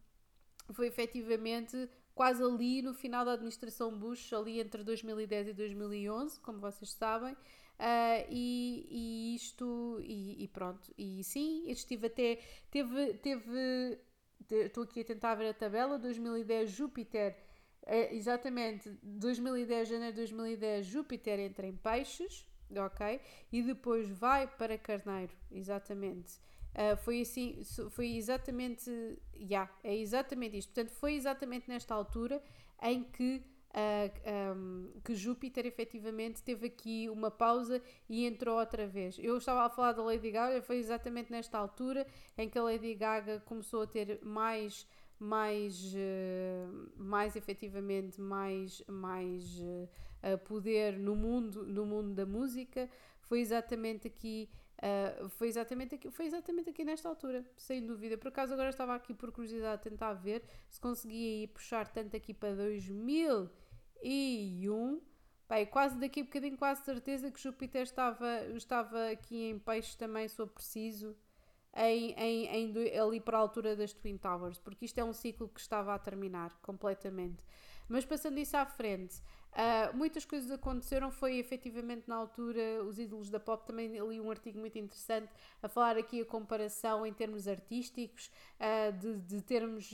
foi efetivamente quase ali no final da administração Bush, ali entre 2010 e 2011, como vocês sabem. Uh, e, e, isto, e, e, pronto, e sim, estive até, teve, teve, estou aqui a tentar ver a tabela, 2010 Júpiter, uh, exatamente, 2010, janeiro de 2010, Júpiter entra em peixes, ok? E depois vai para Carneiro, exatamente, Uh, foi assim, foi exatamente, yeah, é exatamente isto. Portanto, foi exatamente nesta altura em que, uh, um, que Júpiter efetivamente teve aqui uma pausa e entrou outra vez. Eu estava a falar da Lady Gaga, foi exatamente nesta altura em que a Lady Gaga começou a ter mais mais, uh, mais efetivamente mais, mais poder no mundo, no mundo da música. Foi exatamente aqui Uh, foi, exatamente aqui, foi exatamente aqui nesta altura, sem dúvida. Por acaso agora estava aqui por curiosidade a tentar ver se conseguia ir puxar tanto aqui para 2001. Bem, quase daqui a bocadinho, quase certeza que Júpiter estava, estava aqui em peixe também, for preciso, em, em, em, ali para a altura das Twin Towers, porque isto é um ciclo que estava a terminar completamente. Mas passando isso à frente, Uh, muitas coisas aconteceram, foi efetivamente na altura os ídolos da pop, também li um artigo muito interessante a falar aqui a comparação em termos artísticos, uh, de, de, termos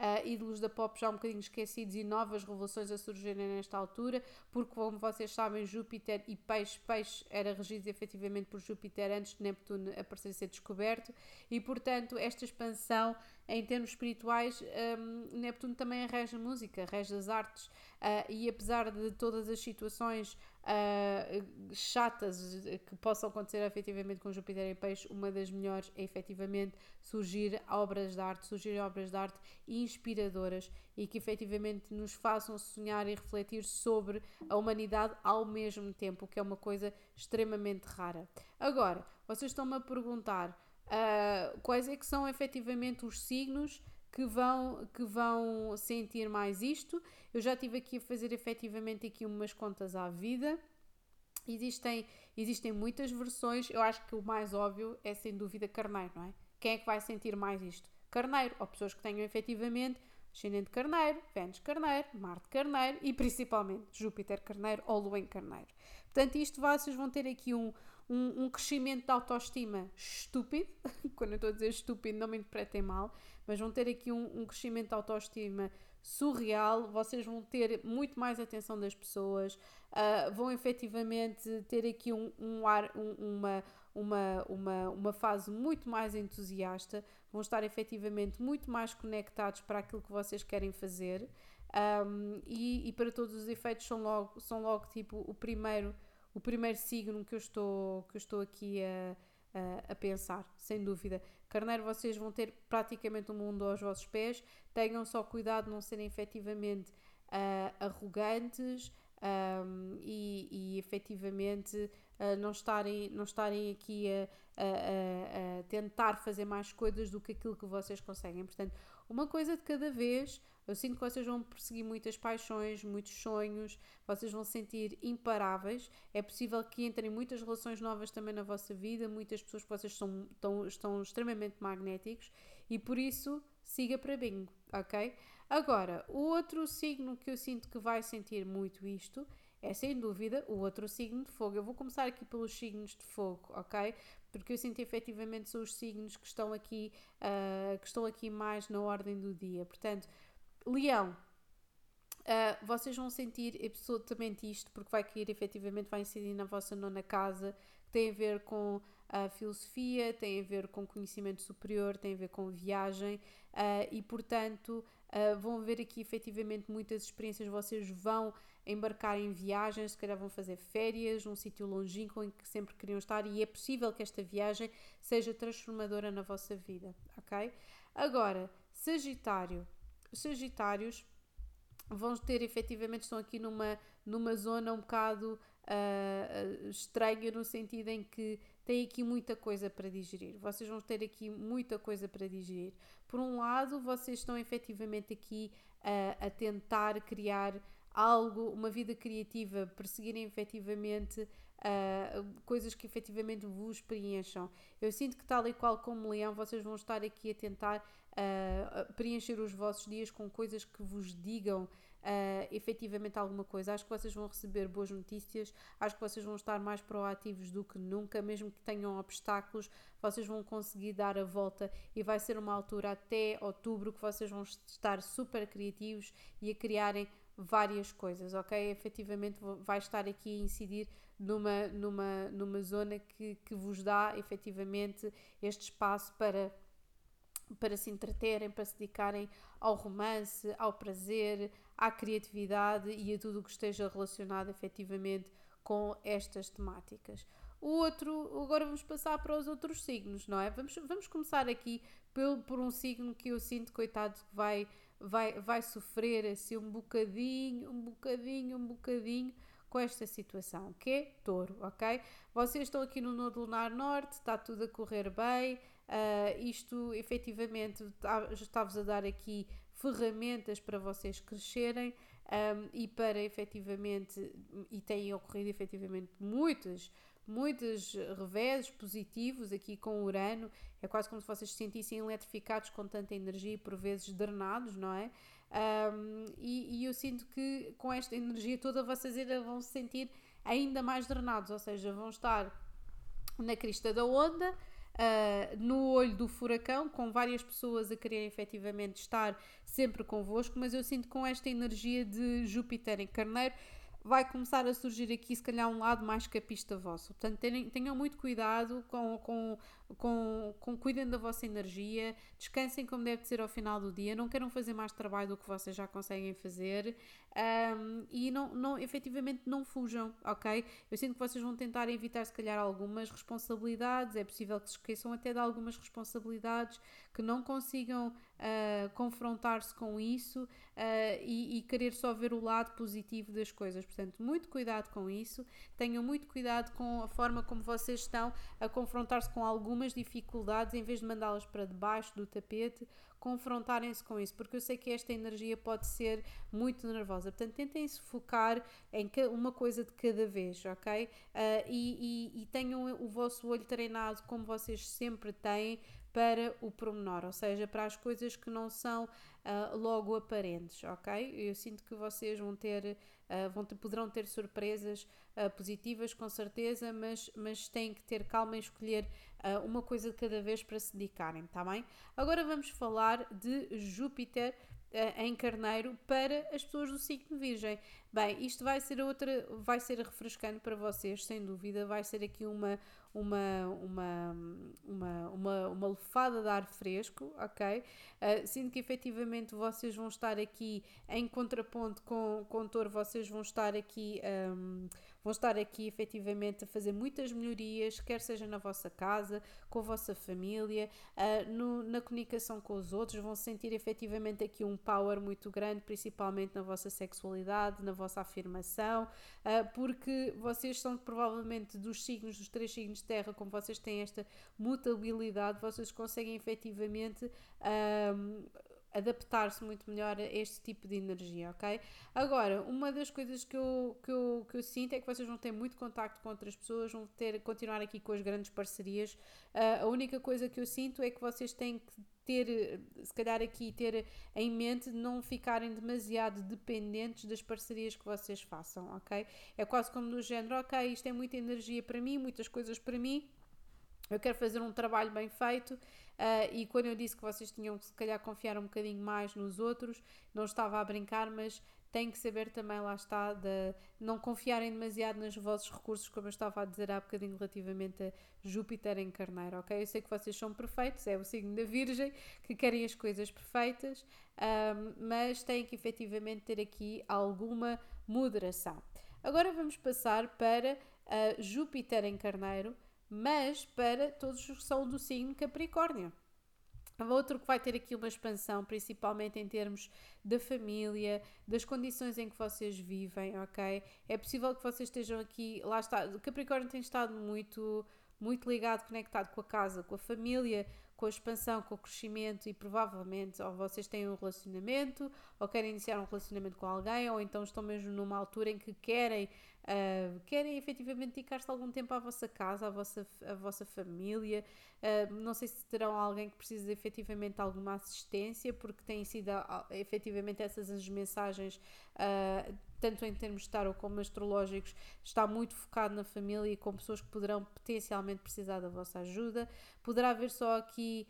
uh, ídolos da pop já um bocadinho esquecidos e novas revelações a surgirem nesta altura, porque como vocês sabem, Júpiter e Peixe, Peixe era regido efetivamente por Júpiter antes de Neptuno aparecer ser descoberto, e portanto esta expansão em termos espirituais, um, Neptuno também rege a música, rege as artes, uh, e apesar de todas as situações uh, chatas que possam acontecer efetivamente com Júpiter em Peixe, uma das melhores é efetivamente surgir obras de arte, surgir obras de arte inspiradoras e que efetivamente nos façam sonhar e refletir sobre a humanidade ao mesmo tempo, que é uma coisa extremamente rara. Agora, vocês estão-me a perguntar uh, quais é que são efetivamente os signos que vão, que vão sentir mais isto. Eu já estive aqui a fazer efetivamente aqui umas contas à vida. Existem, existem muitas versões. Eu acho que o mais óbvio é sem dúvida Carneiro, não é? Quem é que vai sentir mais isto? Carneiro, ou pessoas que tenham efetivamente Ascendente Carneiro, Vênus Carneiro, Marte Carneiro e principalmente Júpiter Carneiro ou Lua em Carneiro. Portanto, isto vocês vão ter aqui um, um, um crescimento de autoestima estúpido. (laughs) Quando eu estou a dizer estúpido, não me interpretem mal, mas vão ter aqui um, um crescimento de autoestima surreal. Vocês vão ter muito mais atenção das pessoas, uh, vão efetivamente ter aqui um, um ar, um, uma, uma, uma, uma fase muito mais entusiasta, vão estar efetivamente muito mais conectados para aquilo que vocês querem fazer. Um, e, e, para todos os efeitos são logo, são logo tipo o primeiro o primeiro signo que eu estou, que eu estou aqui a, a, a, pensar, sem dúvida. Carneiro, vocês vão ter praticamente o um mundo aos vossos pés, tenham só cuidado de não serem efetivamente uh, arrogantes um, e, e efetivamente uh, não, estarem, não estarem aqui a, a, a, tentar fazer mais coisas do que aquilo que vocês conseguem. Portanto, uma coisa de cada vez eu sinto que vocês vão perseguir muitas paixões, muitos sonhos, vocês vão se sentir imparáveis. É possível que entrem muitas relações novas também na vossa vida, muitas pessoas que vocês são, estão, estão extremamente magnéticos e por isso siga para bingo, ok? Agora, o outro signo que eu sinto que vai sentir muito isto é sem dúvida o outro signo de fogo. Eu vou começar aqui pelos signos de fogo, ok? Porque eu sinto efetivamente são os signos que estão aqui, uh, que estão aqui mais na ordem do dia. Portanto, Leão, uh, vocês vão sentir absolutamente isto, porque vai cair efetivamente, vai incidir na vossa nona casa, que tem a ver com a filosofia, tem a ver com conhecimento superior, tem a ver com viagem uh, e, portanto, vão ver aqui efetivamente muitas experiências. Vocês vão embarcar em viagens, se calhar vão fazer férias num sítio longínquo em que sempre queriam estar e é possível que esta viagem seja transformadora na vossa vida, ok? Agora, Sagitário. Os Sagitários vão ter efetivamente, estão aqui numa, numa zona um bocado uh, estranha, no sentido em que têm aqui muita coisa para digerir. Vocês vão ter aqui muita coisa para digerir. Por um lado, vocês estão efetivamente aqui uh, a tentar criar algo, uma vida criativa, perseguirem efetivamente uh, coisas que efetivamente vos preencham. Eu sinto que, tal e qual como leão, vocês vão estar aqui a tentar uh, preencher os vossos dias com coisas que vos digam uh, efetivamente alguma coisa. Acho que vocês vão receber boas notícias, acho que vocês vão estar mais proativos do que nunca, mesmo que tenham obstáculos, vocês vão conseguir dar a volta e vai ser uma altura até outubro que vocês vão estar super criativos e a criarem várias coisas, ok? Efetivamente vai estar aqui a incidir numa, numa, numa zona que, que vos dá efetivamente este espaço para para se entreterem, para se dedicarem ao romance, ao prazer, à criatividade e a tudo o que esteja relacionado efetivamente com estas temáticas. O outro, agora vamos passar para os outros signos, não é? Vamos, vamos começar aqui por, por um signo que eu sinto, coitado, que vai, vai, vai sofrer assim um bocadinho, um bocadinho, um bocadinho com esta situação, que é touro, ok? Vocês estão aqui no Nodo Lunar Norte, está tudo a correr bem, uh, isto efetivamente está-vos a dar aqui ferramentas para vocês crescerem um, e para efetivamente, e têm ocorrido efetivamente muitas muitos reveses positivos aqui com Urano. É quase como se vocês se sentissem eletrificados com tanta energia e por vezes drenados, não é? Um, e, e, eu sinto que com esta energia toda vocês ainda vão se sentir ainda mais drenados, ou seja, vão estar na crista da onda, uh, no olho do furacão, com várias pessoas a quererem efetivamente estar sempre convosco, mas eu sinto com esta energia de Júpiter em Carneiro vai começar a surgir aqui, se calhar, um lado mais capista vosso. Portanto, tenham, tenham muito cuidado com, com, com, com cuidem da vossa energia, descansem como deve ser ao final do dia, não queiram fazer mais trabalho do que vocês já conseguem fazer um, e não, não, efetivamente não fujam, ok? Eu sinto que vocês vão tentar evitar, se calhar, algumas responsabilidades, é possível que se esqueçam até de algumas responsabilidades, que não consigam uh, confrontar-se com isso uh, e, e, querer só ver o lado positivo das coisas. Portanto, muito cuidado com isso, tenham muito cuidado com a forma como vocês estão a confrontar-se com algumas dificuldades, em vez de mandá-las para debaixo do tapete, confrontarem-se com isso, porque eu sei que esta energia pode ser muito nervosa. Portanto, tentem se focar em uma coisa de cada vez, ok? Uh, e, e, e tenham o vosso olho treinado como vocês sempre têm para o promenor, ou seja, para as coisas que não são uh, logo aparentes, ok? Eu sinto que vocês vão ter, uh, vão ter, poderão ter surpresas uh, positivas, com certeza, mas, mas têm que ter calma em escolher uma coisa de cada vez para se dedicarem, tá bem? Agora vamos falar de Júpiter em Carneiro para as pessoas do signo Virgem. Bem, isto vai ser outra, vai ser refrescante para vocês, sem dúvida, vai ser aqui uma uma, uma, uma, uma, uma lefada de ar fresco, ok? Uh, sinto que efetivamente vocês vão estar aqui em contraponto com, com o touro, vocês vão estar aqui. Um, vão estar aqui efetivamente a fazer muitas melhorias, quer seja na vossa casa, com a vossa família, uh, no, na comunicação com os outros, vão sentir efetivamente aqui um power muito grande, principalmente na vossa sexualidade, na vossa afirmação, uh, porque vocês são provavelmente dos signos, dos três signos de terra, como vocês têm esta mutabilidade, vocês conseguem efetivamente. Ah, adaptar-se muito melhor a este tipo de energia, ok? Agora, uma das coisas que eu, que eu, que eu sinto é que vocês vão ter muito contacto com outras pessoas, vão ter, continuar aqui com as grandes parcerias. Uh, a única coisa que eu sinto é que vocês têm que ter, se calhar aqui, ter em mente não ficarem demasiado dependentes das parcerias que vocês façam, ok? É quase como no género, ok, isto é muita energia para mim, muitas coisas para mim, eu quero fazer um trabalho bem feito Uh, e quando eu disse que vocês tinham que se calhar confiar um bocadinho mais nos outros, não estava a brincar, mas têm que saber também, lá está, de não confiarem demasiado nos vossos recursos, como eu estava a dizer há bocadinho relativamente a Júpiter em Carneiro, ok? Eu sei que vocês são perfeitos, é o signo da Virgem, que querem as coisas perfeitas, um, mas têm que efetivamente ter aqui alguma moderação. Agora vamos passar para uh, Júpiter em Carneiro, mas para todos os que são do signo Capricórnio. Outro que vai ter aqui uma expansão, principalmente em termos da família, das condições em que vocês vivem, ok? É possível que vocês estejam aqui, lá está, o Capricórnio tem estado muito, muito ligado, conectado com a casa, com a família, com a expansão, com o crescimento e provavelmente ou vocês têm um relacionamento ou querem iniciar um relacionamento com alguém ou então estão mesmo numa altura em que querem Uh, querem efetivamente dedicar-se algum tempo à vossa casa, à vossa, à vossa família. Uh, não sei se terão alguém que precise efetivamente de alguma assistência, porque têm sido uh, efetivamente essas as mensagens, tanto em termos de tarot como astrológicos, está muito focado na família e com pessoas que poderão potencialmente precisar da vossa ajuda. Poderá haver só aqui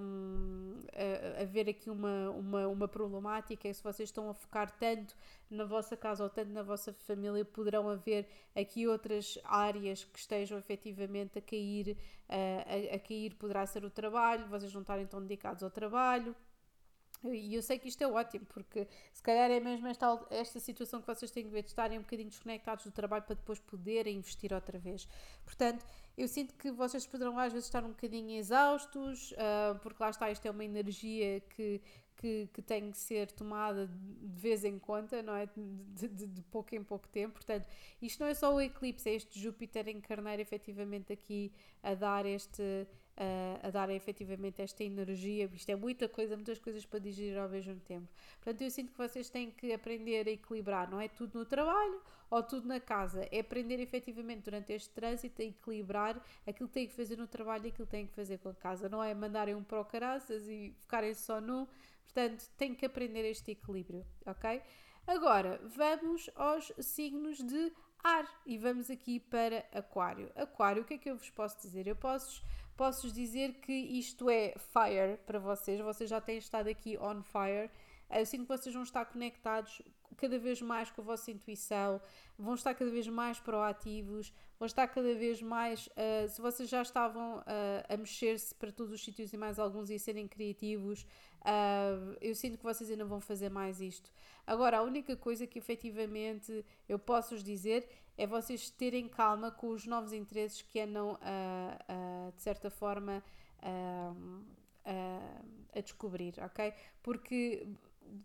um, a, a aqui uma, uma, uma problemática, se vocês estão a focar tanto na vossa casa ou tanto na vossa família, poderão haver aqui outras áreas que estejam efetivamente a cair, a, a cair poderá ser o trabalho, vocês não estarem tão dedicados ao trabalho, e eu sei que isto é ótimo, porque se calhar é mesmo esta, esta situação que vocês têm que ver de estarem um bocadinho desconectados do trabalho para depois poderem investir outra vez. Portanto, eu sinto que vocês poderão às vezes estar um bocadinho exaustos, uh, porque lá está, isto é uma energia que, que, que tem que ser tomada de vez em quando, não é? De, de, de, pouco em pouco tempo. Portanto, isto não é só o eclipse, é este Júpiter em carneiro efetivamente aqui a dar este a, a dar efetivamente esta energia. Isto é muita coisa, muitas coisas para digerir ao mesmo tempo. Portanto, eu sinto que vocês têm que aprender a equilibrar, não é tudo no trabalho ou tudo na casa, é aprender efetivamente durante este trânsito a equilibrar aquilo que têm que fazer no trabalho e aquilo que têm que fazer com a casa. Não é mandarem um para o caraças e ficarem só no. Portanto, têm que aprender este equilíbrio, ok? Agora, vamos aos signos de ar e vamos aqui para Aquário. Aquário, o que é que eu vos posso dizer? Eu posso posso-vos dizer que isto é fire para vocês, vocês já têm estado aqui on fire. Eu sinto que vocês vão estar conectados cada vez mais com a vossa intuição, vão estar cada vez mais proativos, vão estar cada vez mais. Uh, se vocês já estavam uh, a mexer-se para todos os sítios e mais alguns e a serem criativos, uh, eu sinto que vocês ainda vão fazer mais isto. Agora, a única coisa que efetivamente eu posso vos dizer é vocês terem calma com os novos interesses que andam, uh, de certa forma, a descobrir, ok? Porque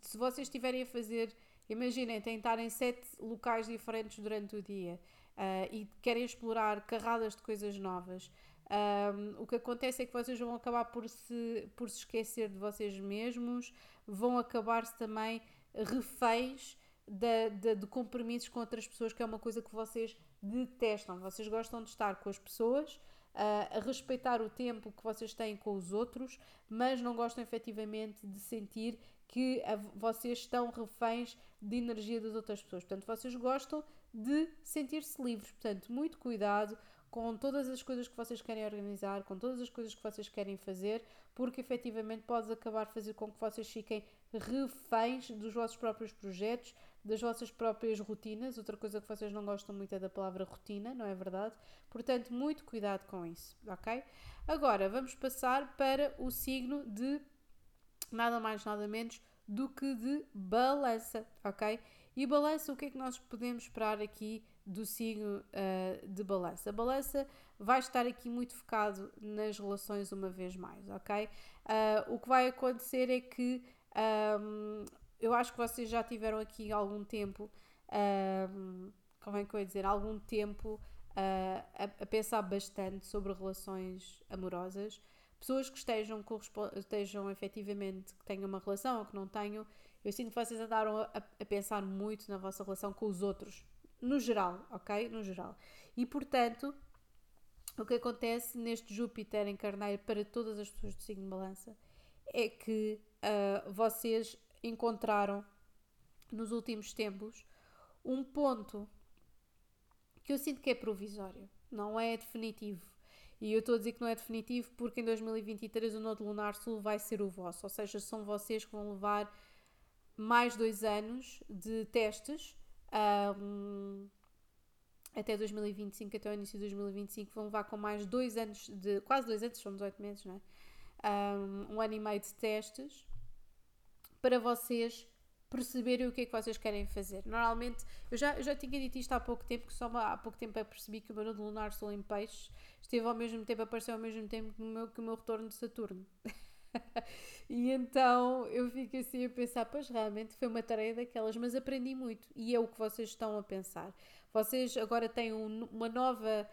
se vocês estiverem a fazer, imaginem, tentarem sete locais diferentes durante o dia uh, e querem explorar carradas de coisas novas, um, o que acontece é que vocês vão acabar por se, por se esquecer de vocês mesmos, vão acabar-se também reféns de, de, de compromissos com outras pessoas, que é uma coisa que vocês detestam. Vocês gostam de estar com as pessoas, uh, a respeitar o tempo que vocês têm com os outros, mas não gostam efetivamente de sentir que a, vocês estão reféns de energia das outras pessoas. Portanto, vocês gostam de sentir-se livres. Portanto, muito cuidado com todas as coisas que vocês querem organizar, com todas as coisas que vocês querem fazer, porque efetivamente pode acabar a fazer com que vocês fiquem reféns dos vossos próprios projetos, das vossas próprias rotinas. Outra coisa que vocês não gostam muito é da palavra rotina, não é verdade? Portanto, muito cuidado com isso, ok? Agora vamos passar para o signo de nada mais, nada menos do que de balança, ok? E balança, o que é que nós podemos esperar aqui do signo uh, de balança? Balança vai estar aqui muito focado nas relações uma vez mais, ok? Uh, o que vai acontecer é que um, eu acho que vocês já tiveram aqui algum tempo, um, como é que eu ia dizer, algum tempo uh, a, a, pensar bastante sobre relações amorosas. Pessoas que estejam, estejam efetivamente, que tenham uma relação ou que não tenham, eu sinto que vocês andaram a, a pensar muito na vossa relação com os outros, no geral, ok? No geral. E portanto, o que acontece neste Júpiter em Carneiro para todas as pessoas do signo de balança é que uh, vocês encontraram nos últimos tempos um ponto que eu sinto que é provisório, não é definitivo. E eu estou a dizer que não é definitivo porque em 2023 o Nodo Lunar Sul vai ser o vosso, ou seja, são vocês que vão levar mais dois anos de testes um, até 2025, até o início de 2025, vão levar com mais dois anos de quase dois anos, são 18 meses, não é? Um, um ano e meio de testes para vocês perceberem o que é que vocês querem fazer. Normalmente, eu já, eu já tinha dito isto há pouco tempo, que só há pouco tempo é percebi que o meu nodo lunar Sol em Peixes esteve ao mesmo tempo, apareceu ao mesmo tempo que o meu, que o meu retorno de Saturno. (laughs) e então eu fico assim a pensar, pois realmente foi uma tarefa daquelas, mas aprendi muito e é o que vocês estão a pensar. Vocês agora têm um, uma nova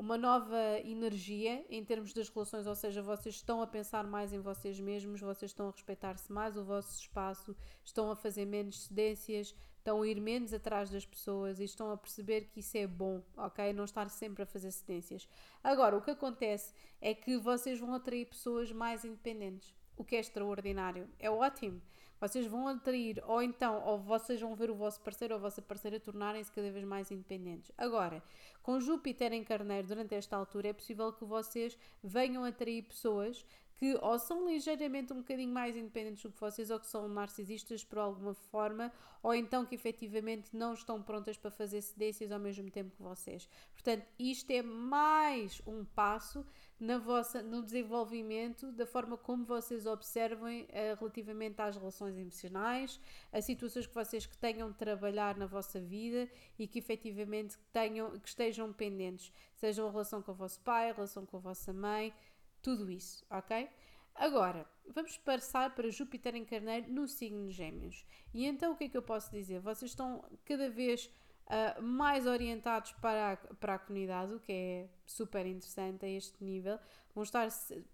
uma nova energia em termos das relações, ou seja, vocês estão a pensar mais em vocês mesmos, vocês estão a respeitar-se mais o vosso espaço, estão a fazer menos cedências, estão a ir menos atrás das pessoas e estão a perceber que isso é bom, ok? Não estar sempre a fazer cedências. Agora, o que acontece é que vocês vão atrair pessoas mais independentes, o que é extraordinário, é ótimo. Vocês vão atrair, ou então, ou vocês vão ver o vosso parceiro ou a vossa parceira tornarem-se cada vez mais independentes. Agora, com Júpiter em Carneiro durante esta altura, é possível que vocês venham atrair pessoas que ou são ligeiramente um bocadinho mais independentes do que vocês ou que são narcisistas por alguma forma, ou então que efetivamente não estão prontas para fazer cedências ao mesmo tempo que vocês. Portanto, isto é mais um passo na vossa, no desenvolvimento da forma como vocês observem uh, relativamente às relações emocionais, a situações que vocês que tenham de trabalhar na vossa vida e que efetivamente tenham, que estejam pendentes, seja a relação com o vosso pai, a relação com a vossa mãe, tudo isso, ok? Agora, vamos passar para Júpiter em Carneiro no signo de Gêmeos. E então o que é que eu posso dizer? Vocês estão cada vez uh, mais orientados para a, para a comunidade, o que é super interessante a este nível. Vão estar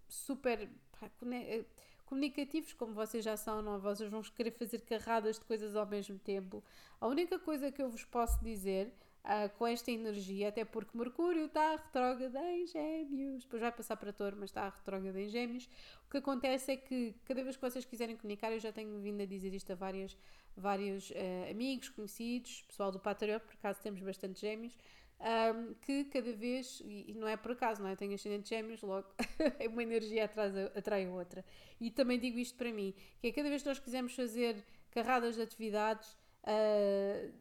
super eh, comunicativos, como vocês já são, não? Vocês vão querer fazer carradas de coisas ao mesmo tempo. A única coisa que eu vos posso dizer uh, com esta energia, até porque Mercúrio está retrógrado em Gêmeos, depois vai passar para Touro, mas está retrógrado em Gêmeos. O que acontece é que cada vez que vocês quiserem comunicar, eu já tenho vindo a dizer isto a várias, vários uh, amigos, conhecidos, pessoal do Patreon, por acaso temos bastante Gêmeos. Um, que cada vez, e não é por acaso, não é? Tenho ascendente gêmeos, logo (laughs) é uma energia atrás, atrai outra. E também digo isto para mim, que é cada vez que nós quisermos fazer carradas de atividades, uh,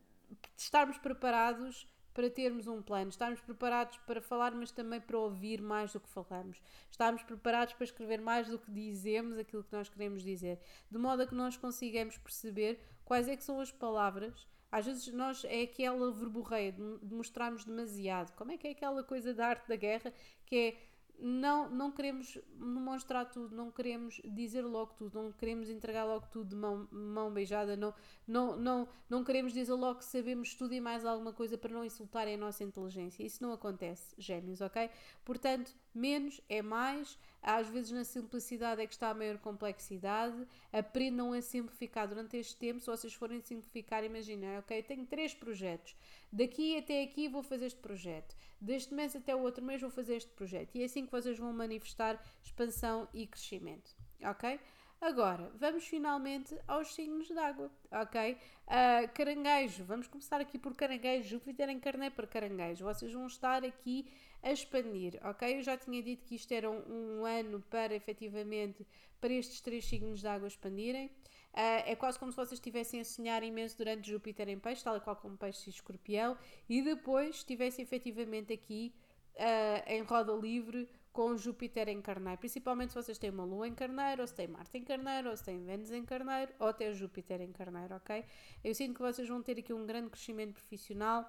estarmos preparados para termos um plano, estarmos preparados para falar, mas também para ouvir mais do que falamos, estarmos preparados para escrever mais do que dizemos aquilo que nós queremos dizer, de modo a que nós consigamos perceber quais é que são as palavras. Às vezes nós é aquela verborreia de mostrarmos demasiado. Como é que é aquela coisa da arte da guerra que é não, não queremos demonstrar tudo, não queremos dizer logo tudo, não queremos entregar logo tudo de mão, mão beijada, não, não, não, não queremos dizer logo que sabemos tudo e mais alguma coisa para não insultarem a nossa inteligência. Isso não acontece, gêmeos, ok? Portanto, menos é mais, às vezes na simplicidade é que está a maior complexidade. Aprendam a simplificar durante este tempo. Se vocês forem simplificar, imaginem, ok? Tenho três projetos. Daqui até aqui vou fazer este projeto. Deste mês até o outro mês vou fazer este projeto. E é assim que vocês vão manifestar expansão e crescimento, ok? Agora, vamos finalmente aos signos de água, ok? Uh, caranguejo, vamos começar aqui por caranguejo, Júpiter encarnei para caranguejo. Vocês vão estar aqui a expandir, ok? Eu já tinha dito que isto era um, um ano para efetivamente para estes três signos de água expandirem. Uh, é quase como se vocês estivessem a sonhar imenso durante Júpiter em peixe, tal qual como peixe e escorpião, e depois estivessem efetivamente aqui uh, em roda livre com Júpiter em carneiro, principalmente se vocês têm uma Lua em carneiro, ou se têm Marte em carneiro, ou se têm Vênus em carneiro, ou até Júpiter em carneiro, ok? Eu sinto que vocês vão ter aqui um grande crescimento profissional,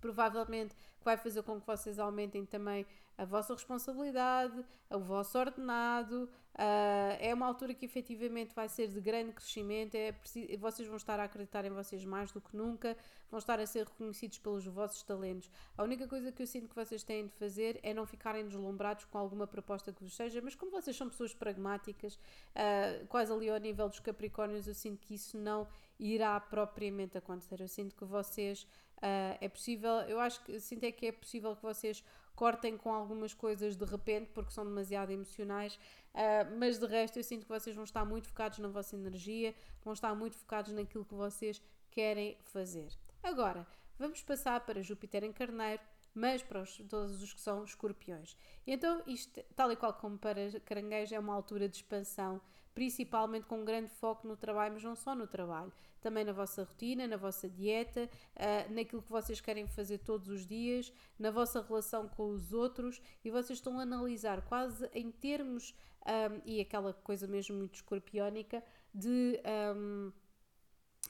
provavelmente vai fazer com que vocês aumentem também a vossa responsabilidade, o vosso ordenado. Uh, é uma altura que efetivamente vai ser de grande crescimento. É preciso, vocês vão estar a acreditar em vocês mais do que nunca, vão estar a ser reconhecidos pelos vossos talentos. A única coisa que eu sinto que vocês têm de fazer é não ficarem deslumbrados com alguma proposta que vos seja, mas como vocês são pessoas pragmáticas, uh, quase ali ao nível dos Capricórnios, eu sinto que isso não irá propriamente acontecer. Eu sinto que vocês Uh, é possível, eu acho que sinto é que é possível que vocês cortem com algumas coisas de repente porque são demasiado emocionais, uh, mas de resto eu sinto que vocês vão estar muito focados na vossa energia, vão estar muito focados naquilo que vocês querem fazer. Agora, vamos passar para Júpiter em Carneiro, mas para os, todos os que são escorpiões. Então, isto, tal e qual como para caranguejo, é uma altura de expansão principalmente com um grande foco no trabalho, mas não só no trabalho, também na vossa rotina, na vossa dieta, uh, naquilo que vocês querem fazer todos os dias, na vossa relação com os outros e vocês estão a analisar quase em termos, um, e aquela coisa mesmo muito escorpiónica, de. Um,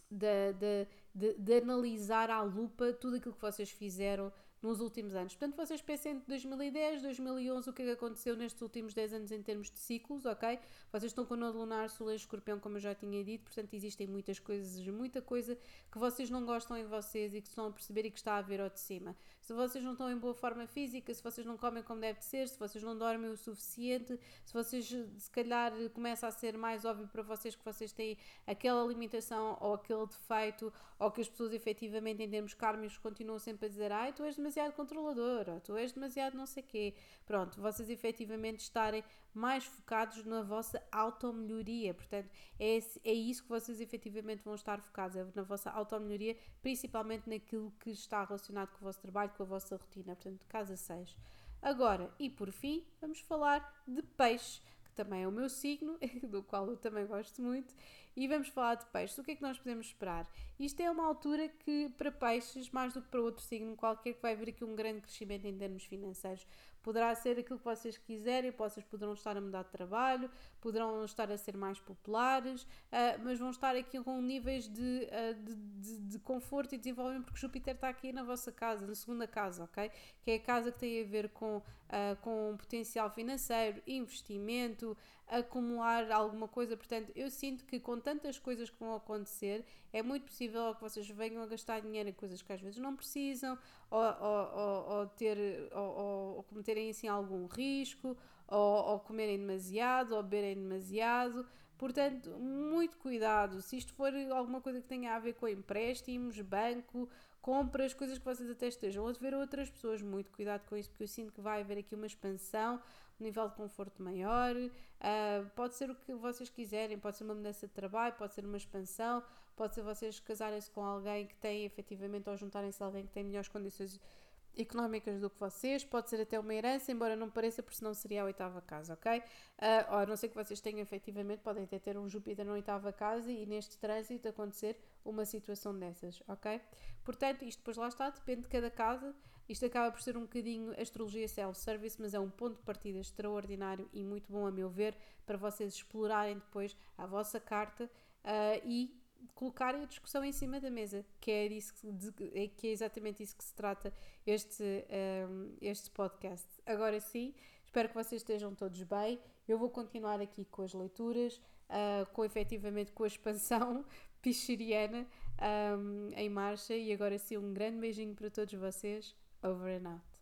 de, de, de, de, analisar à lupa tudo aquilo que vocês fizeram nos últimos anos. Portanto, vocês pensem de 2010, 2011, o que é que aconteceu nestes últimos 10 anos em termos de ciclos, ok? Vocês estão com o nodo lunar, sol e escorpião, como eu já tinha dito, portanto, existem muitas coisas, muita coisa que vocês não gostam em vocês e que estão a perceber e que está a ver ao de cima. Se vocês não estão em boa forma física, se vocês não comem como deve ser, se vocês não dormem o suficiente, se vocês, se calhar, começa a ser mais óbvio para vocês que vocês têm aquela limitação ou aquele defeito, ou que as pessoas efetivamente, em termos kármicos, continuam sempre a dizer: ai, tu és demasiado controladora, tu és demasiado não sei quê. Pronto, vocês efetivamente estarem mais focados na vossa automelhoria. Portanto, é, é isso que vocês efetivamente vão estar focados, é na vossa automelhoria, principalmente naquilo que está relacionado com o vosso trabalho, com a vossa rotina. Portanto, casa 6. Agora, e por fim, vamos falar de peixe também é o meu signo, (laughs) do qual eu também gosto muito, e vamos falar de peixes. O que é que nós podemos esperar? Isto é uma altura que, para peixes, mais do que para outro signo qualquer, que vai haver aqui um grande crescimento em termos financeiros. Poderá ser aquilo que vocês quiserem, vocês poderão estar a mudar de trabalho, poderão estar a ser mais populares, uh, mas vão estar aqui com níveis de, uh, de, de, de, conforto e desenvolvimento, porque Júpiter está aqui na vossa casa, na segunda casa, ok? Que é a casa que tem a ver com, uh, com potencial financeiro, investimento, acumular alguma coisa. Portanto, eu sinto que com tantas coisas que vão acontecer, é muito possível que vocês venham a gastar dinheiro em coisas que às vezes não precisam, ou, ou, ou, ou ter, ou, cometerem assim algum risco, ou comerem demasiado, ou beberem demasiado. Portanto, muito cuidado. Se isto for alguma coisa que tenha a ver com empréstimos, banco, compras, coisas que vocês até estejam a ver outras pessoas, muito cuidado com isso, porque eu sinto que vai haver aqui uma expansão um nível de conforto maior. Uh, pode ser o que vocês quiserem, pode ser uma mudança de trabalho, pode ser uma expansão, pode ser vocês casarem-se com alguém que tem efetivamente ou juntarem-se a alguém que tem melhores condições económicas do que vocês, pode ser até uma herança, embora não pareça, porque senão seria a oitava casa, ok? Uh, ou a não ser que vocês tenham efetivamente, podem até ter um Júpiter na oitava casa e neste trânsito acontecer uma situação dessas, ok? Portanto, isto depois lá está, depende de cada casa. Isto acaba por ser um bocadinho astrologia self-service, mas é um ponto de partida extraordinário e muito bom, a meu ver, para vocês explorarem depois a vossa carta uh, e colocarem a discussão em cima da mesa, que é, disso, de, que é exatamente isso que se trata este, um, ah, este podcast. Agora sim, espero que vocês estejam todos bem. Eu vou continuar aqui com as leituras, uh, com efetivamente com a expansão (laughs) picheriana um, em marcha. E agora sim, um grande beijinho para todos vocês. Over and out.